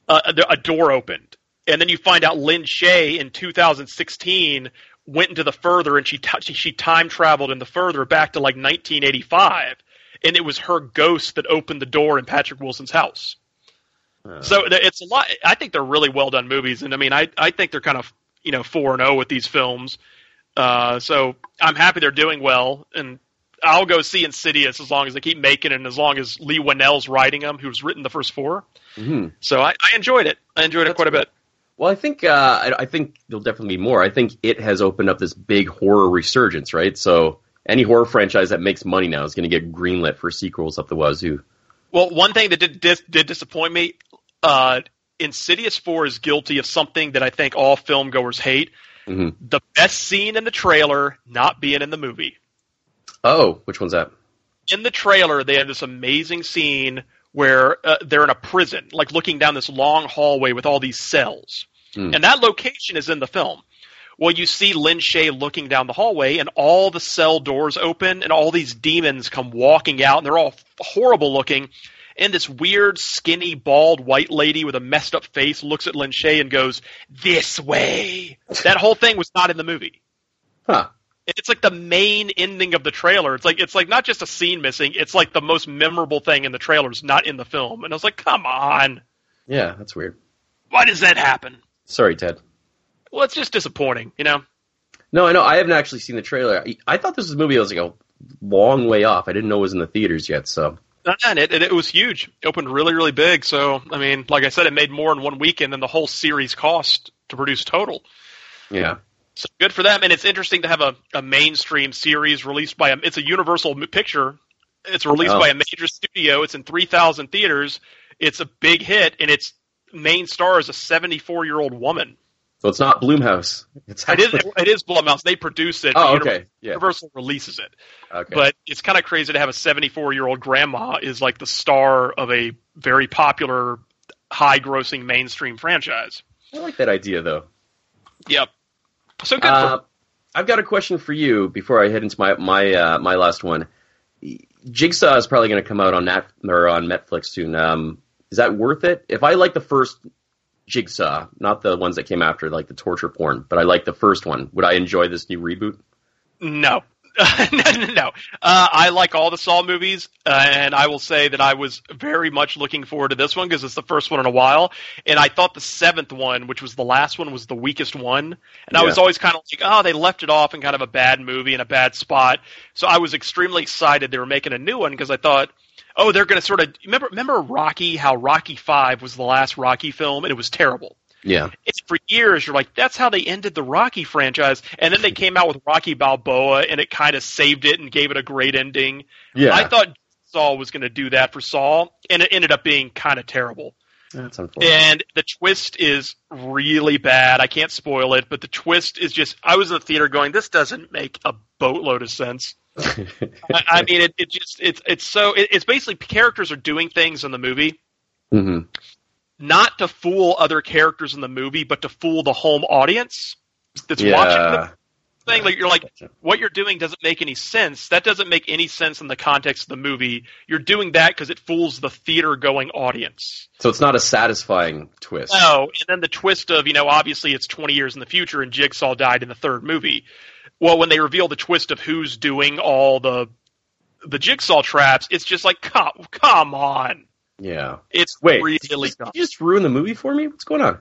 uh, a door opened, and then you find out Lin Shaye in 2016 went into the further, and she t- she, she time traveled in the further back to like 1985, and it was her ghost that opened the door in Patrick Wilson's house. So it's a lot. I think they're really well done movies, and I mean, I I think they're kind of you know four and zero with these films. Uh, so I'm happy they're doing well, and I'll go see Insidious as long as they keep making it, and as long as Leigh Whannell's writing them, who's written the first four. hmm So I, I enjoyed it. I enjoyed it quite a bit. Well, I think uh, I, I think there'll definitely be more. I think it has opened up this big horror resurgence, right? So any horror franchise that makes money now is going to get greenlit for sequels up the wazoo. Well, one thing that did dis- did disappoint me, uh, Insidious Four is guilty of something that I think all film goers hate: hmm the best scene in the trailer not being in the movie. Oh, which one's that? in the trailer they have this amazing scene where uh, they're in a prison like looking down this long hallway with all these cells. Hmm. and that location is in the film. Well you see Lin Shaye looking down the hallway and all the cell doors open and all these demons come walking out and they're all horrible looking. And this weird skinny bald white lady with a messed up face looks at Lin Shaye and goes this way. That whole thing was not in the movie. Huh. It's like the main ending of the trailer. It's like it's like not just a scene missing. It's like the most memorable thing in the trailer is not in the film. And I was like, come on, Yeah, that's weird. why does that happen? Sorry, Ted. Well, it's just disappointing, you know. No, I know. I haven't actually seen the trailer. I, I thought this was a movie that was like a long way off. I didn't know it was in the theaters yet. So And it, it, it was huge. It opened really, really big. So, I mean, like I said, it made more in one weekend than the whole series cost to produce total. yeah, So good for them. And it's interesting to have a, a mainstream series released by a, it's a Universal picture It's released Oh. by a oh. major studio. It's in 3,000 theaters. It's a big hit, and its main star is a 74 year old woman. So it's not Blumhouse. It's It is, it is Blumhouse. They produce it. Oh, okay. Universal, Yeah. Universal releases it. Okay. But it's kind of crazy to have a 74 year old grandma is like the star of a very popular, high grossing mainstream franchise. I like that idea though. Yep. So good Uh, for I've got a question for you before I head into my my uh, my last one. Jigsaw is probably going to come out on Nat or on Netflix soon. Um, is that worth it? If I like the first Jigsaw, not the ones that came after, like the torture porn, but I like the first one, would I enjoy this new reboot? No. no, no, no. Uh, I like all the Saw movies, uh, and I will say that I was very much looking forward to this one because it's the first one in a while. And I thought the seventh one, which was the last one, was the weakest one. And I was always kind of like, oh, they left it off in kind of a bad movie in a bad spot. So I was extremely excited they were making a new one because I thought, oh, they're going to sort of remember remember Rocky, how Rocky Five was the last Rocky film, and it was terrible. Yeah. It's for years you're like, that's how they ended the Rocky franchise, and then they came out with Rocky Balboa, and it kind of saved it and gave it a great ending. Yeah. I thought Saw was going to do that for Saw, and it ended up being kind of terrible. That's unfortunate. And the twist is really bad. I can't spoil it, but the twist is just. I was in the theater going, "This doesn't make a boatload of sense." I, I mean, it, it just it's it's so it, it's basically characters are doing things in the movie hmm not to fool other characters in the movie, but to fool the home audience that's Yeah. watching the thing. Like you're like, what you're doing doesn't make any sense. That doesn't make any sense in the context of the movie. You're doing that because it fools the theater going audience. So it's not a satisfying twist. No, and then the twist of you know obviously it's 20 years in the future and Jigsaw died in the third movie. Well, when they reveal the twist of who's doing all the the Jigsaw traps, it's just like come come on. Yeah. It's Wait, really did you, just, did you just ruin the movie for me? What's going on?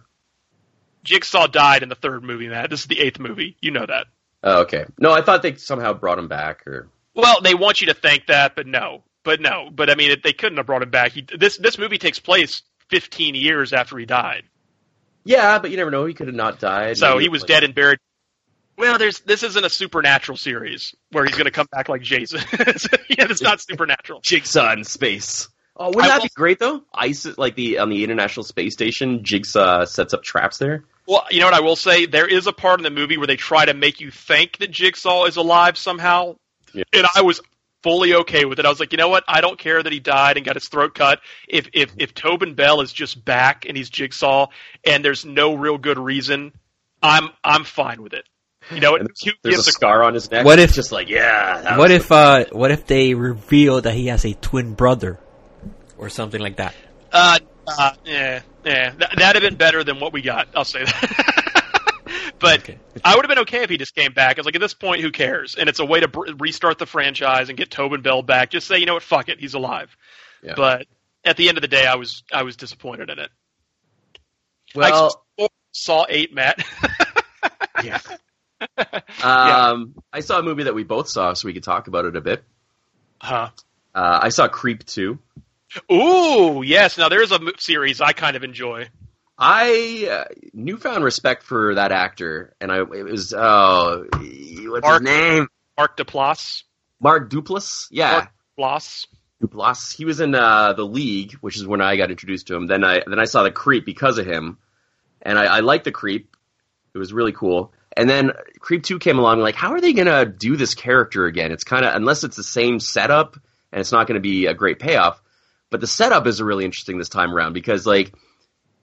Jigsaw died in the third movie, Matt. This is the eighth movie. You know that. Oh, okay. No, I thought they somehow brought him back or Well, they want you to think that, but no, but no, but I mean, they couldn't have brought him back. He, this this movie takes place 15 years after he died, Yeah, but you never know. He could have not died. so he was like- dead and buried. Well, there's this isn't a supernatural series where he's going to come back like Jason. yeah, it's not supernatural. Jigsaw in space. Oh, wouldn't I that will- be great though? Ice like the on the International Space Station, Jigsaw sets up traps there. Well, you know what I will say? There is a part in the movie where they try to make you think that Jigsaw is alive somehow, Yeah. and I was fully okay with it. I was like, you know what? I don't care that he died and got his throat cut. If if if Tobin Bell is just back and he's Jigsaw, and there's no real good reason, I'm I'm fine with it. You know, And who There's a gives a scar on his neck. What if- It's just like yeah? What if uh what if they reveal that he has a twin brother or something like that? Uh, uh, yeah, yeah. That, that'd have been better than what we got. I'll say that. but Okay. I would have been okay if he just came back. It's like, at this point, who cares? And it's a way to br- restart the franchise and get Tobin Bell back. Just say, you know what, fuck it, he's alive. Yeah. But at the end of the day, I was I was disappointed in it. well, I saw eight, Matt. yeah. Um, I saw a movie that we both saw, so we could talk about it a bit. huh. Uh, I saw Creep two. Ooh, yes. Now there's a series I kind of enjoy. I uh, newfound respect for that actor, and I it was oh, what's Mark- his name? Mark Duplass. Mark Duplass. Yeah, Mark Duplass. Duplass. He was in uh, the League, which is when I got introduced to him. Then I then I saw the Creep because of him, and I, I liked the Creep. It was really cool. And then Creep Two came along. Like, how are they gonna do this character again? It's kind of unless it's the same setup, and it's not going to be a great payoff. But the setup is really interesting this time around because like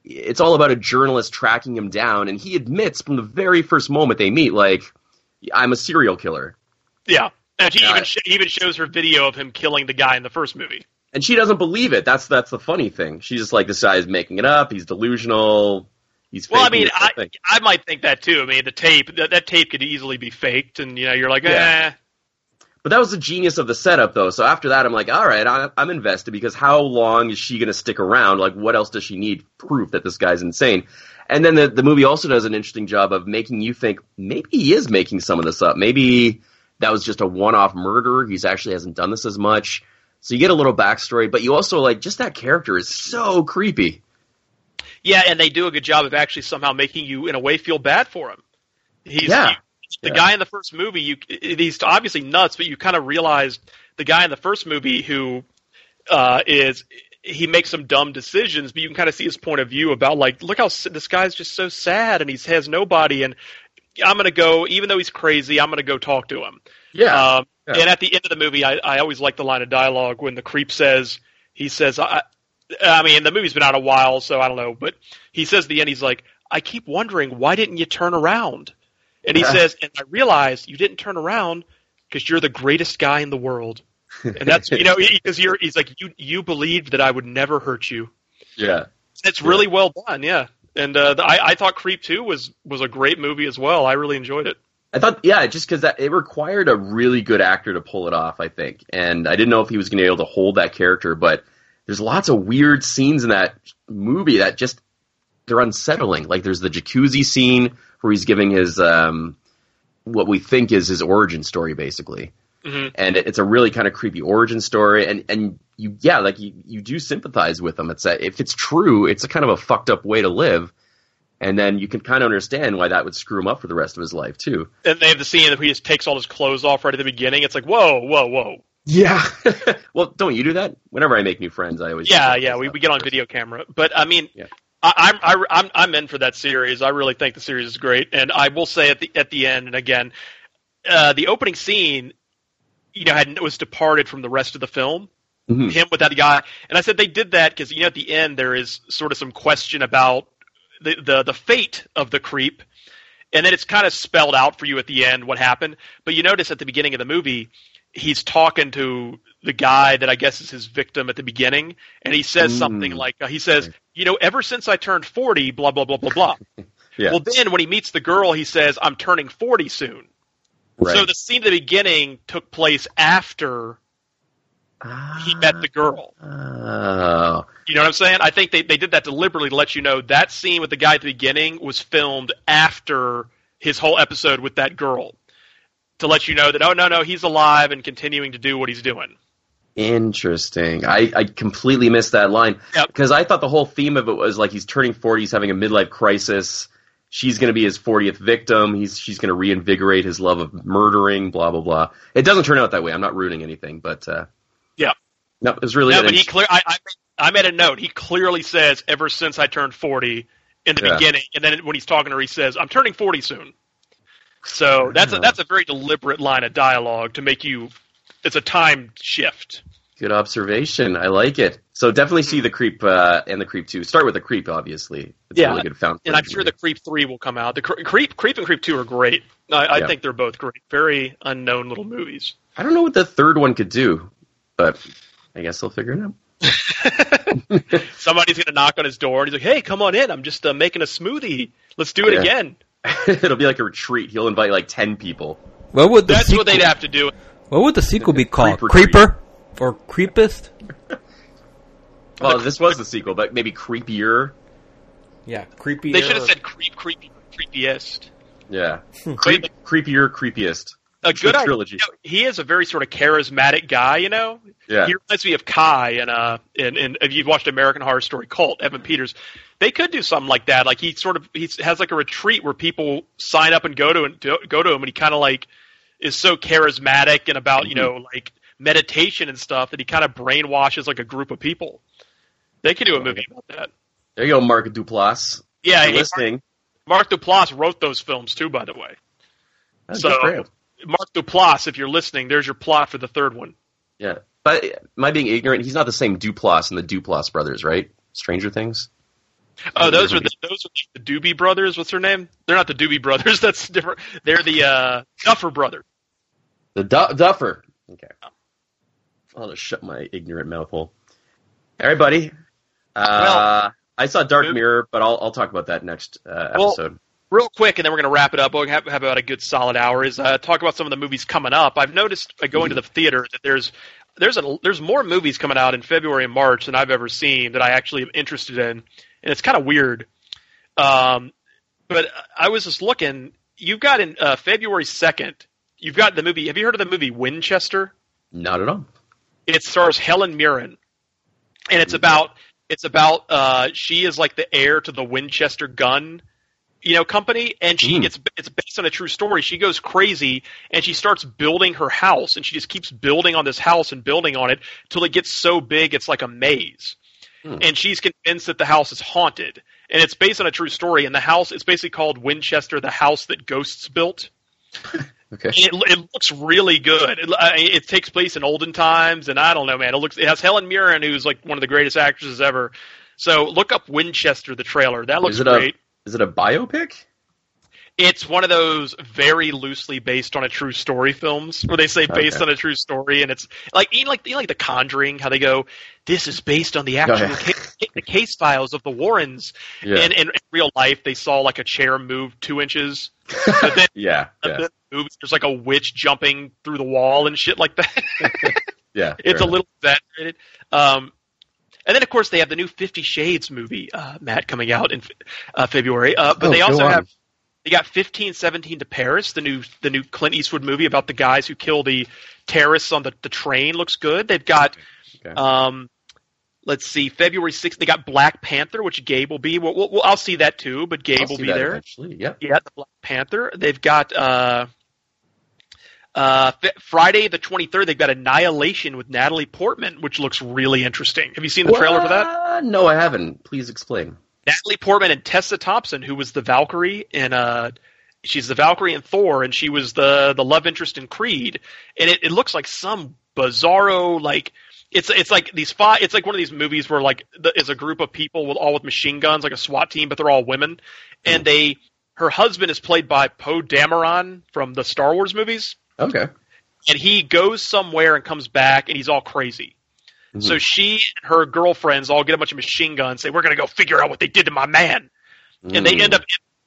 it's all about a journalist tracking him down, and he admits from the very first moment they meet, like, I'm a serial killer. Yeah. And he even sh- he even shows her video of him killing the guy in the first movie. and she doesn't believe it. That's that's the funny thing. She's just like, this guy is making it up. He's delusional. He's Well, I mean, I. I might think that too. I mean, the tape that, that tape could easily be faked, and you know, you're like, Yeah. eh. But that was the genius of the setup, though. So after that, I'm like, all right, I, I'm invested because how long is she going to stick around? Like, what else does she need proof that this guy's insane? And then the the movie also does an interesting job of making you think maybe he is making some of this up. Maybe that was just a one off murder. He's actually hasn't done this as much. So you get a little backstory, but you also like just that character is so creepy. Yeah, and they do a good job of actually somehow making you, in a way, feel bad for him. He's Yeah. He- the Yeah. guy in the first movie. You he's obviously nuts, but you kind of realize the guy in the first movie who uh, is he makes some dumb decisions, but you can kind of see his point of view about like, look how this guy's just so sad and he has nobody, and I'm gonna go, even though he's crazy, I'm gonna go talk to him. Yeah. Um, Yeah. And at the end of the movie, I, I always like the line of dialogue when the creep says, he says, I, I mean, the movie's been out a while, so I don't know, but he says at the end, he's like, I keep wondering, why didn't you turn around? And he says, and I realized you didn't turn around because you're the greatest guy in the world. And that's, you know, because you're, he's like, you, you believed that I would never hurt you. Yeah. It's really well done, yeah. And uh, the, I, I thought Creep 2 was, was a great movie as well. I really enjoyed it. I thought, yeah, just because that it required a really good actor to pull it off, I think. And I didn't know if he was going to be able to hold that character, but there's lots of weird scenes in that movie that just they're unsettling. Like there's the jacuzzi scene where he's giving his um, what we think is his origin story, basically. Mhm. And it- it's a really kind of creepy origin story, and and you yeah, like you, you do sympathize with him. It's that if it's true, it's a kind of a fucked up way to live, and then you can kind of understand why that would screw him up for the rest of his life too. And they have the scene that he just takes all his clothes off right at the beginning. It's like, whoa, whoa, whoa. Yeah. well, don't you do that? Whenever I make new friends, I always Yeah, yeah, we, we get on video camera. But I mean, I, I'm I, I'm I'm in for that series. I really think the series is great, and I will say at the at the end, and again, uh, the opening scene, you know, had was departed from the rest of the film. Mhm. Him with that guy, and I said they did that because you know at the end there is sort of some question about the the the fate of the creep, and then it's kind of spelled out for you at the end what happened. But you notice at the beginning of the movie, he's talking to the guy that I guess is his victim at the beginning, and he says something like, uh, he says, you know, ever since I turned 40, blah, blah, blah, blah, blah. Yeah. Well, then when he meets the girl, he says, I'm turning 40 soon. Right. So the scene at the beginning took place after he met the girl. Oh. You know what I'm saying? I think they, they did that deliberately to let you know that scene with the guy at the beginning was filmed after his whole episode with that girl. To let you know that, oh, no, no, he's alive and continuing to do what he's doing. Interesting. I, I completely missed that line because I thought the whole theme of it was like he's turning forty, he's having a midlife crisis. She's going to be his 40th victim. He's she's going to reinvigorate his love of murdering. Blah blah blah. It doesn't turn out that way. I'm not ruining anything, but uh, Yeah. no, it was really. no, but he clear. I, I, I made a note. He clearly says, "Ever since I turned 40," in the Yeah. beginning, and then when he's talking to her, he says, "I'm turning 40 soon." So that's a, that's a very deliberate line of dialogue to make you. It's a time shift. Good observation. I like it. So definitely see the creep uh, and the creep two. Start with the creep, obviously. It's yeah, a really good found. and I'm sure the Creep Three will come out. The Cre- Creep, Creep, and Creep Two are great. I, I Yeah. think they're both great. Very unknown little movies. I don't know what the third one could do, but I guess they'll figure it out. Somebody's gonna knock on his door, and he's like, "Hey, come on in. I'm just uh, making a smoothie. Let's do it Yeah. again." It'll be like a retreat. He'll invite like ten people. What would the That's sequel, what they'd have to do. What would the sequel be called? Creeper Creeper or Creepist? Well, this was the sequel, but maybe creepier. Yeah, creepy. They should have said creep, creepy, creepiest. Yeah, hmm. Creep, creepier, creepiest. A good trilogy. You know, he is a very sort of charismatic guy. You know, Yeah. he reminds me of Kai, and uh, and, and if you've watched American Horror Story Cult, Evan Peters, they could do something like that. Like he sort of he has like a retreat where people sign up and go to and go to him, and he kind of like is so charismatic and about you know like meditation and stuff that he kind of brainwashes like a group of people. They could do a movie about that. There you go, Mark Duplass. Yeah, hey, listening. Mark Duplass wrote those films too, by the way. That's so good for him. Mark Duplass, if you're listening, there's your plot for the third one. Yeah, but am I being ignorant? He's not the same Duplass and the Duplass brothers, right? Stranger Things. Oh, those are the those are the Doobie brothers. What's their name? They're not the Doobie brothers. That's different. They're the uh, Duffer brothers. The du- Duffer. Okay. I'll just shut my ignorant mouth hole. All right, buddy. Uh, I saw Dark Mirror, but I'll I'll talk about that next uh, Well, episode. Real quick, and then we're going to wrap it up. We'll have, have about a good solid hour. Is uh, talk about some of the movies coming up. I've noticed uh, going to the theater that there's there's a, there's more movies coming out in February and March than I've ever seen that I actually am interested in, and it's kind of weird. Um, but I was just looking. You've got in uh, February second. You've got the movie. Have you heard of the movie Winchester? Not at all. It stars Helen Mirren, and it's about it's about uh, she is like the heir to the Winchester gun you know, company, and she gets it's based on a true story. She goes crazy and she starts building her house, and she just keeps building on this house and building on it till it gets so big it's like a maze. And she's convinced that the house is haunted, and it's based on a true story. And the house it's basically called Winchester, the house that ghosts built. Okay. It, it looks really good. It, it takes place in olden times, and I don't know, man. It looks it has Helen Mirren, who's like one of the greatest actresses ever. So look up Winchester, the trailer. That looks great. a is it a biopic? It's one of those very loosely based on a true story films where they say based Okay. on a true story, and it's like you know, like like The Conjuring, how they go, "This is based on the actual yeah. case, the case files of the Warrens." Yeah. And, and in real life, they saw like a chair move two inches, but then Yeah, yeah, moves, there's like a witch jumping through the wall and shit like that. yeah. it's a little exaggerated. Um, and then of course they have the new Fifty Shades movie, uh, Matt, coming out in uh, February. Uh, but Oh, they also have they got fifteen seventeen to Paris, the new the new Clint Eastwood movie about the guys who kill the terrorists on the, the train. Looks good. They've got Okay. um, let's see, February sixth. They got Black Panther, which Gabe will be. Well, well, well, I'll see that too, but Gabe I'll will be there. eventually. Yeah. Yeah, the Black Panther. They've got uh, uh, F- Friday the twenty third. They've got Annihilation with Natalie Portman, which looks really interesting. Have you seen the trailer for that? Uh, no, I haven't. Please explain. Natalie Portman and Tessa Thompson, who was the Valkyrie in uh, she's the Valkyrie in Thor, and she was the the love interest in Creed, and it, it looks like some bizarro like. It's it's like these five. It's like one of these movies where like the, is a group of people with all with machine guns, like a SWAT team, but they're all women, and they her husband is played by Poe Dameron from the Star Wars movies, Okay. and he goes somewhere and comes back, and he's all crazy. So she and her girlfriends all get a bunch of machine guns, say, "We're gonna go figure out what they did to my man," and they Mm. end up in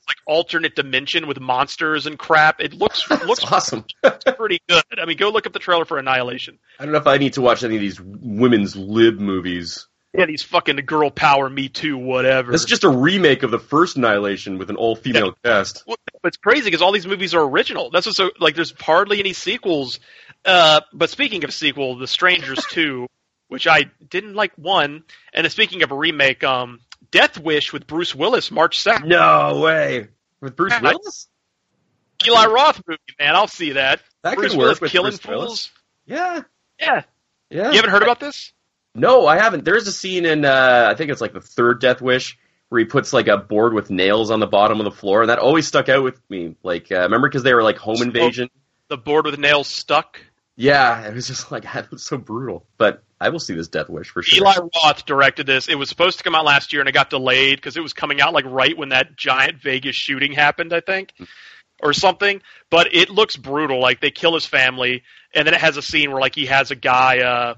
like alternate dimension with monsters and crap. It looks looks awesome. It's pretty good. I mean, go look up the trailer for Annihilation. I don't know if I need to watch any of these women's lib movies. Yeah, these fucking girl power, me too, whatever. It's just a remake of the first Annihilation with an all female cast. Well, it's crazy because all these movies are original. That's what's so like. There's hardly any sequels. Uh, but speaking of sequel, The Strangers Two, which I didn't like one, and speaking of a remake, um, Death Wish with Bruce Willis, March second. No way. With Bruce Yeah, Willis? Eli Roth movie, man. I'll see that. That Bruce could work Willis with killing Bruce fools. Willis. Yeah. Yeah. Yeah. You haven't heard about this? No, I haven't. There's a scene in uh, I think it's like the third Death Wish where he puts like a board with nails on the bottom of the floor, and that always stuck out with me. Like, uh, remember because they were like home invasion? The board with nails stuck. Yeah, it was just like it was so brutal. But I will see this Death Wish for sure. Eli Roth directed this. It was supposed to come out last year and it got delayed because it was coming out like right when that giant Vegas shooting happened, I think, or something. But it looks brutal. Like they kill his family, and then it has a scene where like he has a guy. Uh,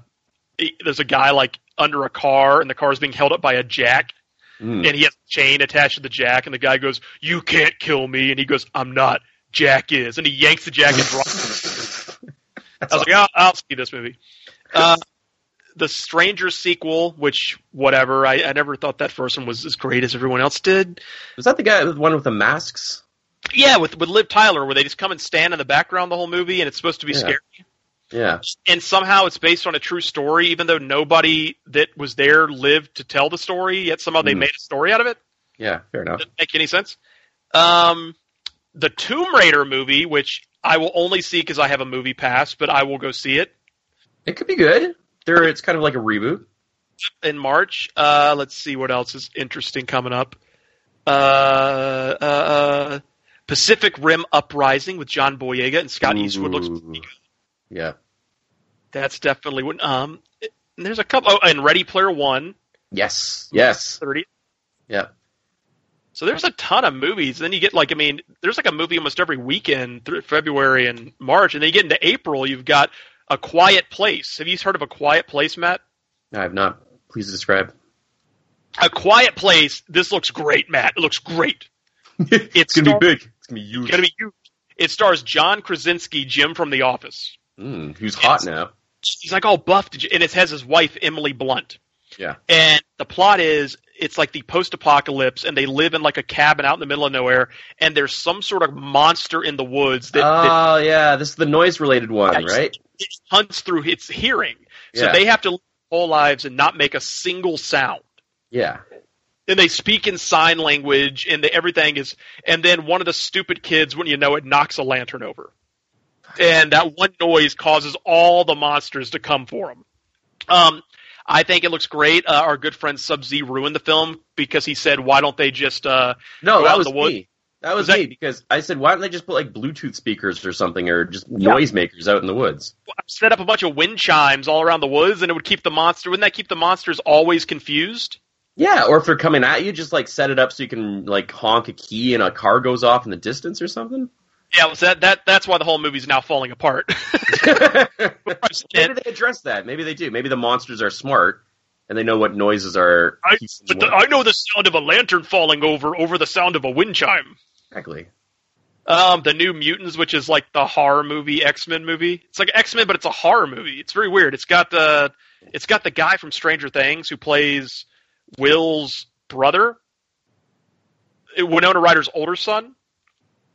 there's a guy like under a car, and the car is being held up by a jack, Mm. and he has a chain attached to the jack, and the guy goes, "You can't kill me," and he goes, "I'm not." Jack is, and he yanks the jack and drops. it I was like, I'll, I'll see this movie. Uh, the Stranger sequel, which whatever, I, I never thought that first one was as great as everyone else did. Was that the guy, the one with the masks? Yeah, with with Liv Tyler, where they just come and stand in the background the whole movie, and it's supposed to be Yeah. scary. Yeah. And somehow it's based on a true story, even though nobody that was there lived to tell the story. Yet somehow they Mm. made a story out of it. Yeah, fair enough. Doesn't make any sense. Um, the Tomb Raider movie, which I will only see because I have a movie pass, but I will go see it It could be good. There, it's kind of like a reboot. in March. Uh, let's see what else is interesting coming up. Uh, uh, uh, Pacific Rim Uprising with John Boyega and Scott Eastwood looks. Yeah. That's definitely one. Um, there's a couple. Oh, and Ready Player One, Yes. Yes. thirty. Yeah. So there's a ton of movies. Then you get like, I mean, there's like a movie almost every weekend through February and March, and then you get into April. You've got A Quiet Place. Have you heard of A Quiet Place, Matt? I have not. Please describe. A Quiet Place. This looks great, Matt. It looks great. It's gonna be big. It's gonna be huge. It's gonna be huge. It stars John Krasinski, Jim from The Office. Mm, who's hot now? He's like all buffed, and it has his wife Emily Blunt. Yeah. And the plot is it's like the post apocalypse, and they live in like a cabin out in the middle of nowhere, and there's some sort of monster in the woods that, that Oh yeah, this is the noise related one, right? it hunts through its hearing. So Yeah. they have to live their whole lives and not make a single sound. Yeah. and they speak in sign language, and the, everything is. And then one of the stupid kids, when you know it, knocks a lantern over, and that one noise causes all the monsters to come for him. Um, I think it looks great. Uh, our good friend Sub Z ruined the film because he said, "Why don't they just uh, No, go that out was the woods?" me. That was, Was that- me because I said, why don't they just put like Bluetooth speakers or something, or just Yeah. noisemakers out in the woods? Set up a bunch of wind chimes all around the woods, and it would keep the monster. Wouldn't that keep the monsters always confused? Yeah, or if they're coming at you, just like set it up so you can like honk a key and a car goes off in the distance or something. Yeah, well, that that that's why the whole movie's now falling apart. Maybe they address that. Maybe they do. Maybe the monsters are smart and they know what noises are. I, but the, I know the sound of a lantern falling over over the sound of a wind chime. Exactly. Um, the New Mutants, which is like the horror movie X Men movie. It's like X Men, but it's a horror movie. It's very weird. It's got the it's got the guy from Stranger Things who plays Will's brother, Winona Ryder's older son,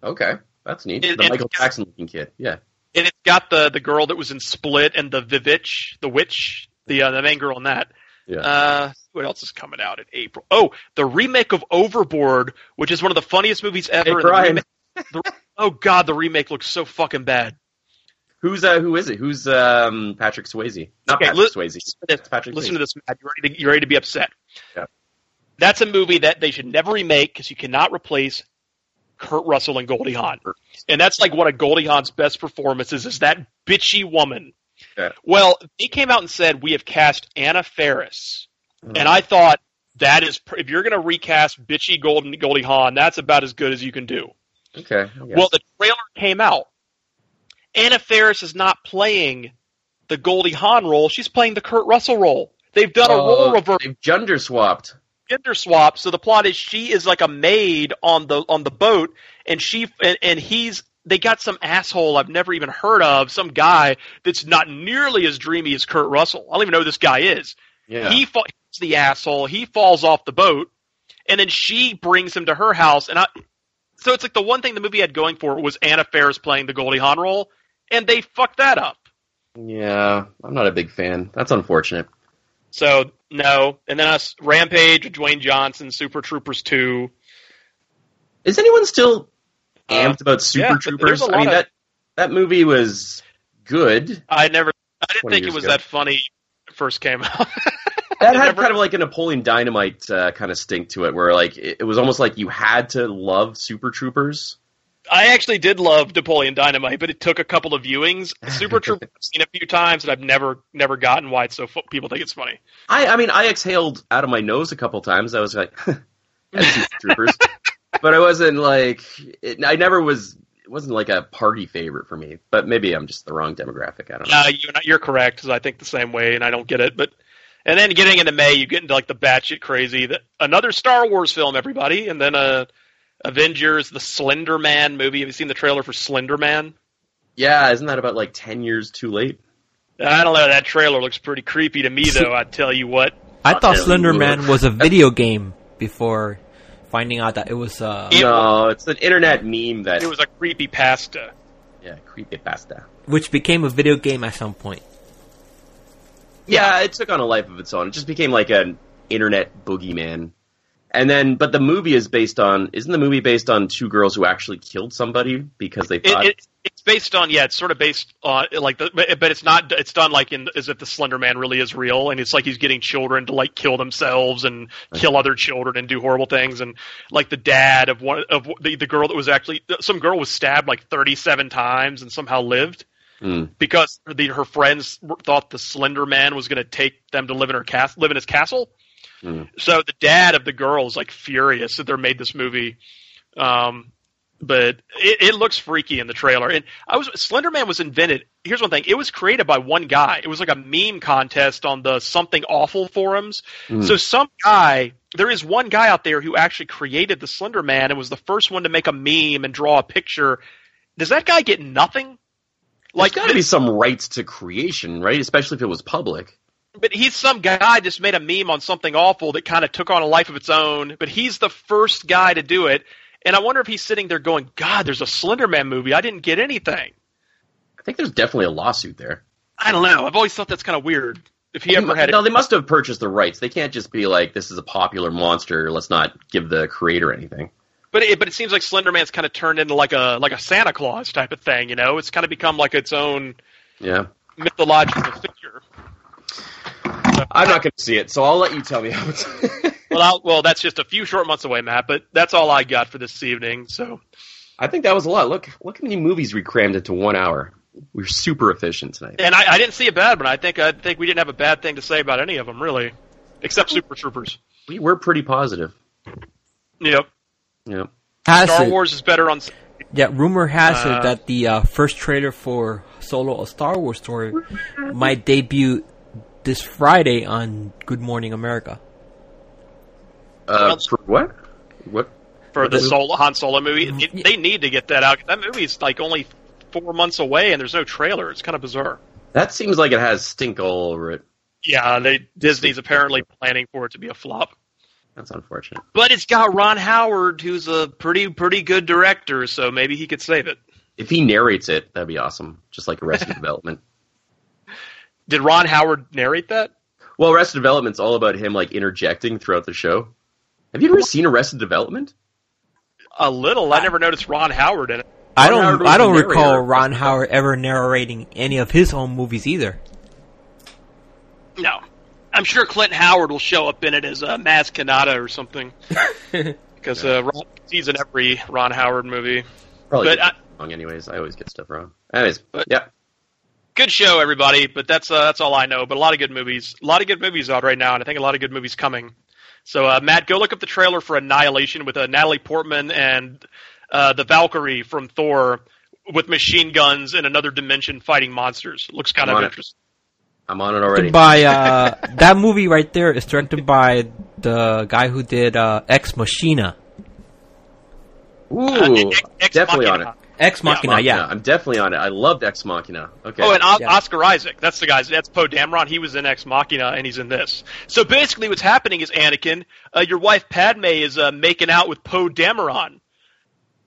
Okay, that's neat. It- the Michael Jackson looking kid. Yeah. and it's got the the girl that was in Split and the Vivitch, the witch, the uh, the main girl in that. Yeah. Uh, what else is coming out in April? Oh, the remake of Overboard, which is one of the funniest movies ever. Hey, and the remake- the- oh God, the remake looks so fucking bad. Who's uh who is it? Who's um Patrick Swayze? Not Okay, Patrick li- Swayze. Listen to this, Patrick listen Swayze. to this, Matt. You ready to you ready to be upset? Yeah. That's a movie that they should never remake because you cannot replace Kurt Russell and Goldie Hawn. And that's like one of Goldie Hawn's best performances is that bitchy woman. Yeah. Well, they came out and said we have cast Anna Faris, Mm. and I thought that is pr- if you're going to recast bitchy Golden Goldie Hawn, that's about as good as you can do. Okay. Well, the trailer came out. Anna Faris is not playing the Goldie Hawn role; she's playing the Kurt Russell role. They've done a Oh, role reverse They've gender swapped. Gender swap. So the plot is she is like a maid on the on the boat, and she and, and he's they got some asshole I've never even heard of, some guy that's not nearly as dreamy as Kurt Russell. I don't even know who this guy is. Yeah. He fa- he's the asshole. He falls off the boat, and then she brings him to her house, and I. So it's like the one thing the movie had going for it was Anna Faris playing the Goldie Hawn role, and they fucked that up. Yeah, I'm not a big fan. That's unfortunate. So no, and then us Rampage, with Dwayne Johnson, Super Troopers two. Is anyone still amped about Super Uh, yeah, Troopers? I mean of- that that movie was good. I never, I didn't think it was ago. that funny when it first came out. That had kind of like a Napoleon Dynamite uh, kind of stink to it, where like it, it was almost like you had to love Super Troopers. I actually did love Napoleon Dynamite, but it took a couple of viewings. Super Troopers I've seen a few times, and I've never, never gotten why it's so fu- people think it's funny. I, I mean, I exhaled out of my nose a couple times. I was like, Troopers, but I wasn't like, it, I never was. It wasn't like a party favorite for me. But maybe I'm just the wrong demographic. I don't know. Uh, you're, not, you're correct, because I think the same way, and I don't get it. But and then getting into May, you get into like the batshit crazy. That another Star Wars film, everybody, and then uh, Avengers, the Slender Man movie. Have you seen the trailer for Slender Man? Yeah, isn't that about like ten years too late? I don't know. That trailer looks pretty creepy to me, though. I tell you what. I thought Yeah, Slender Man was a video game before finding out that it was uh no, it's an internet meme that It was a creepy pasta. yeah, creepy pasta. which became a video game at some point. Yeah, it took on a life of its own. It just became like an internet boogeyman. And then, but the movie is based on, isn't the movie based on two girls who actually killed somebody because they It, thought, it, it's based on yeah, it's sort of based on like the, but it's not. It's done like in as if the Slender Man really is real, and it's like he's getting children to like kill themselves and kill other children and do horrible things, and like the dad of one of the the girl that was actually some girl was stabbed like thirty seven times and somehow lived Hmm. because the, her friends thought the Slender Man was going to take them to live in her cas- live in his castle. Hmm. So the dad of the girl is like furious that they made this movie. Um, but it, it looks freaky in the trailer. And I was Slender Man was invented. Here's one thing: it was created by one guy. It was like a meme contest on the Something Awful forums. Mm. So some guy, there is one guy out there who actually created the Slender Man and was the first one to make a meme and draw a picture. Does that guy get nothing? like, got to be some rights to creation, right? Especially if it was public. But he's some guy just made a meme on something awful that kind of took on a life of its own. But he's the first guy to do it, and I wonder if he's sitting there going, "God, there's a Slender Man movie. I didn't get anything." I think there's definitely a lawsuit there. I don't know. I've always thought that's kind of weird. if he ever had no, it, they must have purchased the rights. They can't just be like, "This is a popular monster. Let's not give the creator anything." but it, but it seems like Slender Man's kind of turned into like a like a Santa Claus type of thing. You know, it's kind of become like its own Yeah, mythological figure. I'm not going to see it, so I'll let you tell me how it's. Well, I'll, well, that's just a few short months away, Matt. But that's all I got for this evening. So I think that was a lot. Look, look how many movies we crammed into one hour. We are super efficient tonight. And I, I didn't see a bad one. I think I think we didn't have a bad thing to say about any of them, really, except Super Troopers. We were pretty positive. Yep. Yep. Has Star it- Wars is better on. Yeah, rumor has Uh, it that the uh, first trailer for Solo: A Star Wars Story might debut this Friday on Good Morning America. Uh, for what? What? for the The- Solo, Han Solo movie. It- they need to get that out. That movie's like only four months away, and there's no trailer. It's kind of bizarre. That seems like it has stink all over it. Yeah, they Disney's apparently planning for it to be a flop. That's unfortunate. But it's got Ron Howard, who's a pretty pretty good director, so maybe he could save it. If he narrates it, that'd be awesome. Just like Arrested Development. Did Ron Howard narrate that? Well, Arrested Development's all about him like interjecting throughout the show. Have you ever seen Arrested Development? A little. I never noticed Ron Howard in it. I Ron don't. I don't recall. Ron Howard ever narrating any of his own movies either. No. I'm sure Clint Howard will show up in it as uh, Maz Kanata or something. Because uh, Ron, he's in every Ron Howard movie. Probably But I- wrong. Anyways, I always get stuff wrong. Anyways, but yeah. Good show, everybody. But that's uh, that's all I know. But a lot of good movies, a lot of good movies out right now, and I think a lot of good movies coming. So uh, Matt, go look up the trailer for Annihilation with uh, Natalie Portman and uh, the Valkyrie from Thor with machine guns in another dimension fighting monsters. Looks kind I'm of on it. interesting. I'm on it already. By uh, that movie right there is directed by the guy who did uh, Ex Machina. Ooh, Ex definitely on it. Machina. Ex Machina, yeah. I'm definitely on it. I loved Ex Machina. Okay. Oh, and o- Yeah. Oscar Isaac. That's the guy. That's Poe Dameron. He was in Ex Machina, and he's in this. So basically, what's happening is Anakin, uh, your wife Padme is uh, making out with Poe Dameron.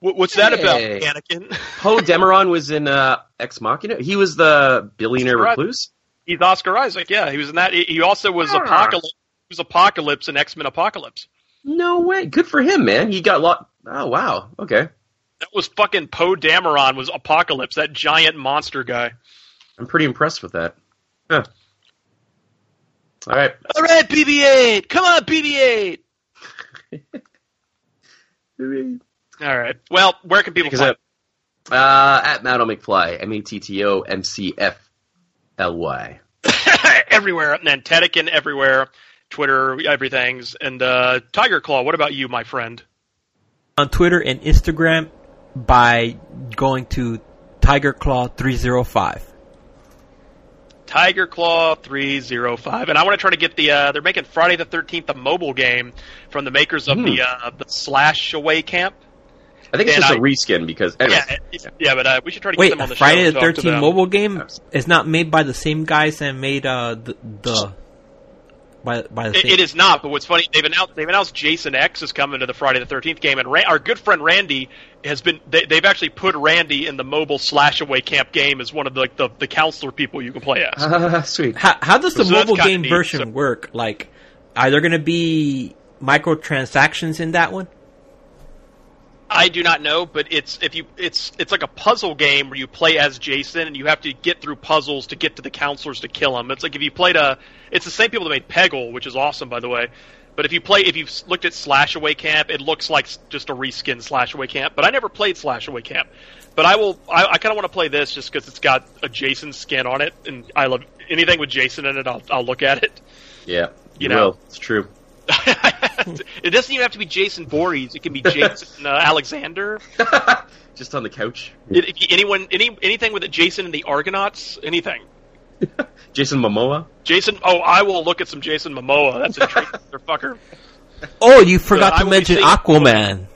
Wh- what's that about, Hey. Anakin? Poe Dameron was in uh, Ex Machina. He was the billionaire Right. recluse. He's Oscar Isaac. Yeah, he was in that. He he also was Ah. Apocalypse. He was Apocalypse in X Men Apocalypse. No way. Good for him, man. He got lot. Oh wow. Okay. That was fucking Poe Dameron. Was Apocalypse that giant monster guy? I'm pretty impressed with that. Huh. All right. All right, BB-8. Come on, BB-8. All right. Well, where can people Because find? it. Uh, at Matto McFly, M A T T O M C F L Y. everywhere, Nantetic everywhere, Twitter, everything's, and uh, Tiger Claw. What about you, my friend? On Twitter and Instagram by going to Tiger Claw 305. Tiger Claw three zero five, and I want to try to get the. Uh, they're making Friday the Thirteenth a mobile game from the makers of the uh, the Slayaway Camp. I think it's And just a I- reskin because. anyways. Yeah, it- yeah, but uh, we should try to get Wait, them on the Friday show. the and talk to 13th mobile game is not made by the same guys that made uh, the, the by by the It, it is not, but what's funny, they've announced they've announced Jason X is coming to the Friday the Thirteenth game, and Ra- our good friend Randy has been. They, they've actually put Randy in the mobile Slayaway Camp game as one of the like, the, the counselor people you can play as. Ah, sweet. How, how does the So mobile game neat, version so- work? Like, are there going to be microtransactions in that one? I do not know, but it's if you it's it's like a puzzle game where you play as Jason and you have to get through puzzles to get to the counselors to kill him. It's like if you played a it's the same people that made Peggle, which is awesome by the way. But if you play if you've looked at Slayaway Camp, it looks like just a reskin Slayaway Camp. But I never played Slayaway Camp. But I will I, I kind of want to play this just because it's got a Jason skin on it, and I love anything with Jason in it. I'll I'll look at it. Yeah. You You, know. will. It's true. it doesn't even have to be Jason Voorhees. It can be Jason uh, Alexander. Just on the couch. If you, anyone, any anything with it, Jason and the Argonauts, anything. Jason Momoa. Jason, oh, I will look at some Jason Momoa. That's intriguing, motherfucker. Oh, you forgot I to mention Aquaman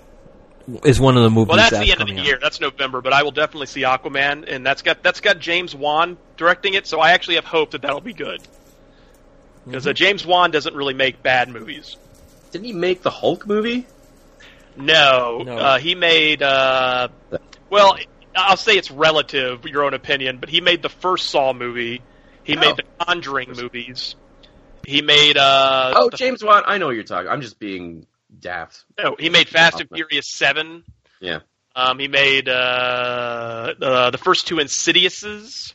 is one of the movies Well, that's that's the end of coming the out. year. That's November, but I will definitely see Aquaman, and that's got that's got James Wan directing it. So I actually have hope that that'll be good. Because uh, Mm-hmm. James Wan doesn't really make bad movies. Didn't he make the Hulk movie? No, No. Uh, he made. Uh, well, I'll say it's relative, your own opinion, but he made the first Saw movie. He Oh. made the Conjuring movies. He made uh Oh, the- James Wan. I know what you're talking. I'm just being daft. no, he made Fast and Furious Seven. Yeah. Um, he made uh, uh, the first two Insidiouses.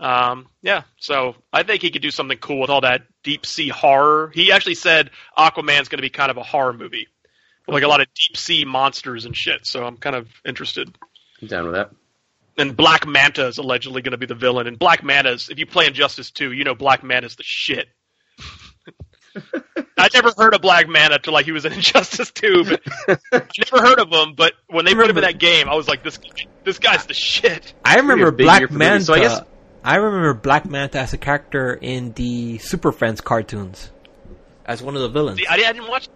Um, yeah, so I think he could do something cool with all that deep sea horror. He actually said Aquaman's going to be kind of a horror movie, like a lot of deep sea monsters and shit. So I'm kind of interested. I'm down with that. And Black Manta is allegedly going to be the villain. And Black Manta's, if you play Injustice 2, you know Black Manta's the shit. I never heard of Black Manta till like he was in Injustice 2, but I never heard of him. But when they put him in that game, I was like, this this guy's the shit. I remember You're a big Black year Manta. so I guess- I remember Black Manta as a character in the Super Friends cartoons, as one of the villains. See, I, I didn't watch.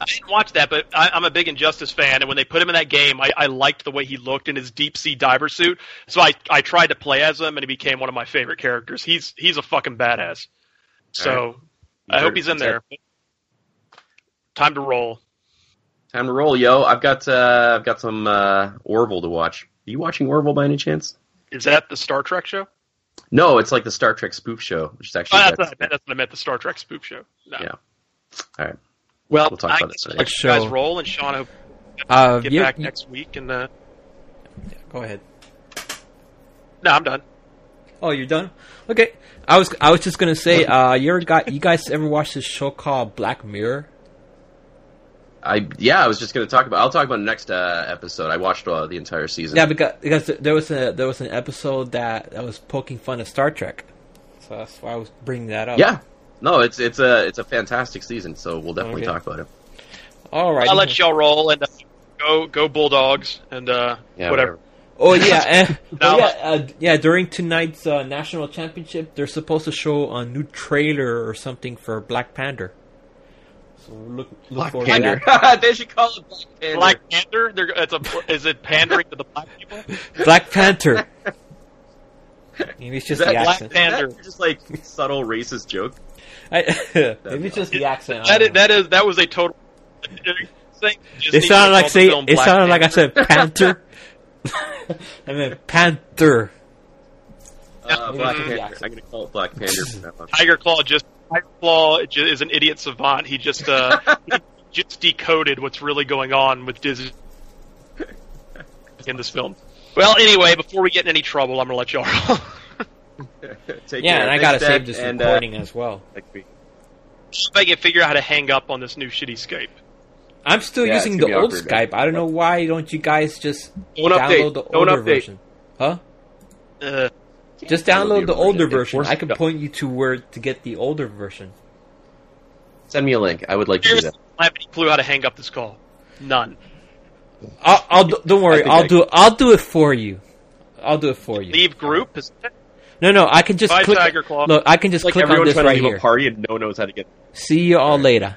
I didn't watch that, but I, I'm a big Injustice fan, and when they put him in that game, I, I liked the way he looked in his deep sea diver suit. So I I tried to play as him, and he became one of my favorite characters. He's he's a fucking badass. So Alright. I hope he's in there. Time to roll. Time to roll, yo. I've got uh, I've got some uh, Orville to watch. Are you watching Orville by any chance? Is that the Star Trek show? No, it's like the Star Trek spoof show, which is Oh, actually that's, that's- what I meant, that's what I meant. The Star Trek spoof show. No. yeah. All right. Well, We'll talk I about guess that I'll today. let you guys roll, and Sean, hope Uh, get you- back you- next week. And uh, Go ahead. no, I'm done. Oh, you're done. Okay. I was I was just gonna say, uh, you ever got you guys ever watched this show called Black Mirror? I yeah, I was just going to talk about. I'll talk about it next uh, episode. I watched uh, the entire season. Yeah, because because there was a there was an episode that, that was poking fun at Star Trek, so that's why I was bringing that up. yeah. No, it's it's a it's a fantastic season. So we'll definitely Okay. talk about it. All right. I'll let y'all roll, and uh, go go Bulldogs, and uh, Yeah, whatever. Oh yeah, Now- oh, yeah, uh, yeah. During tonight's uh, national championship, they're supposed to show a new trailer or something for Black Panther. So look, look Black forward Panther. they should call it Black Panther. Black Panther. They're, it's a, is it pandering to the black people? Black Panther. Maybe it's just That the Black accent. Panther. Is that just like subtle racist joke. I, maybe it's just the accent. That, that, that is that was a total. Thing. It sounded like say it sounded like I said Panther. I meant Panther. Uh, Black Panther. I'm going to call it Black Panther. from now on. Tiger Claw just Tiger Claw is an idiot savant. He just uh, he just decoded what's really going on with Disney in this film. Well, anyway, before we get in any trouble, I'm gonna let y'all. Take Yeah, care. and I gotta Dad, save this and, uh, recording as well. next week. if I can figure out how to hang up on this new shitty Skype. I'm still Yeah, using the old awkward. Skype. I don't know why don't you guys just Don't download update. the Don't older update. version? Huh? Uh, Just download download the the older older version. version. I can point you to where to get the older version. Send me a link. I would like to do that. I have any clue how to hang up this call. None. I'll, I'll do- don't worry. think I'll I- do I'll do it for you. I'll do it for you. Leave group. Is that- No, no. I can just Bye, click. Tiger Claw. Look, I can just Like click on this trying right to leave here. a party and no one knows how to get. See you all later.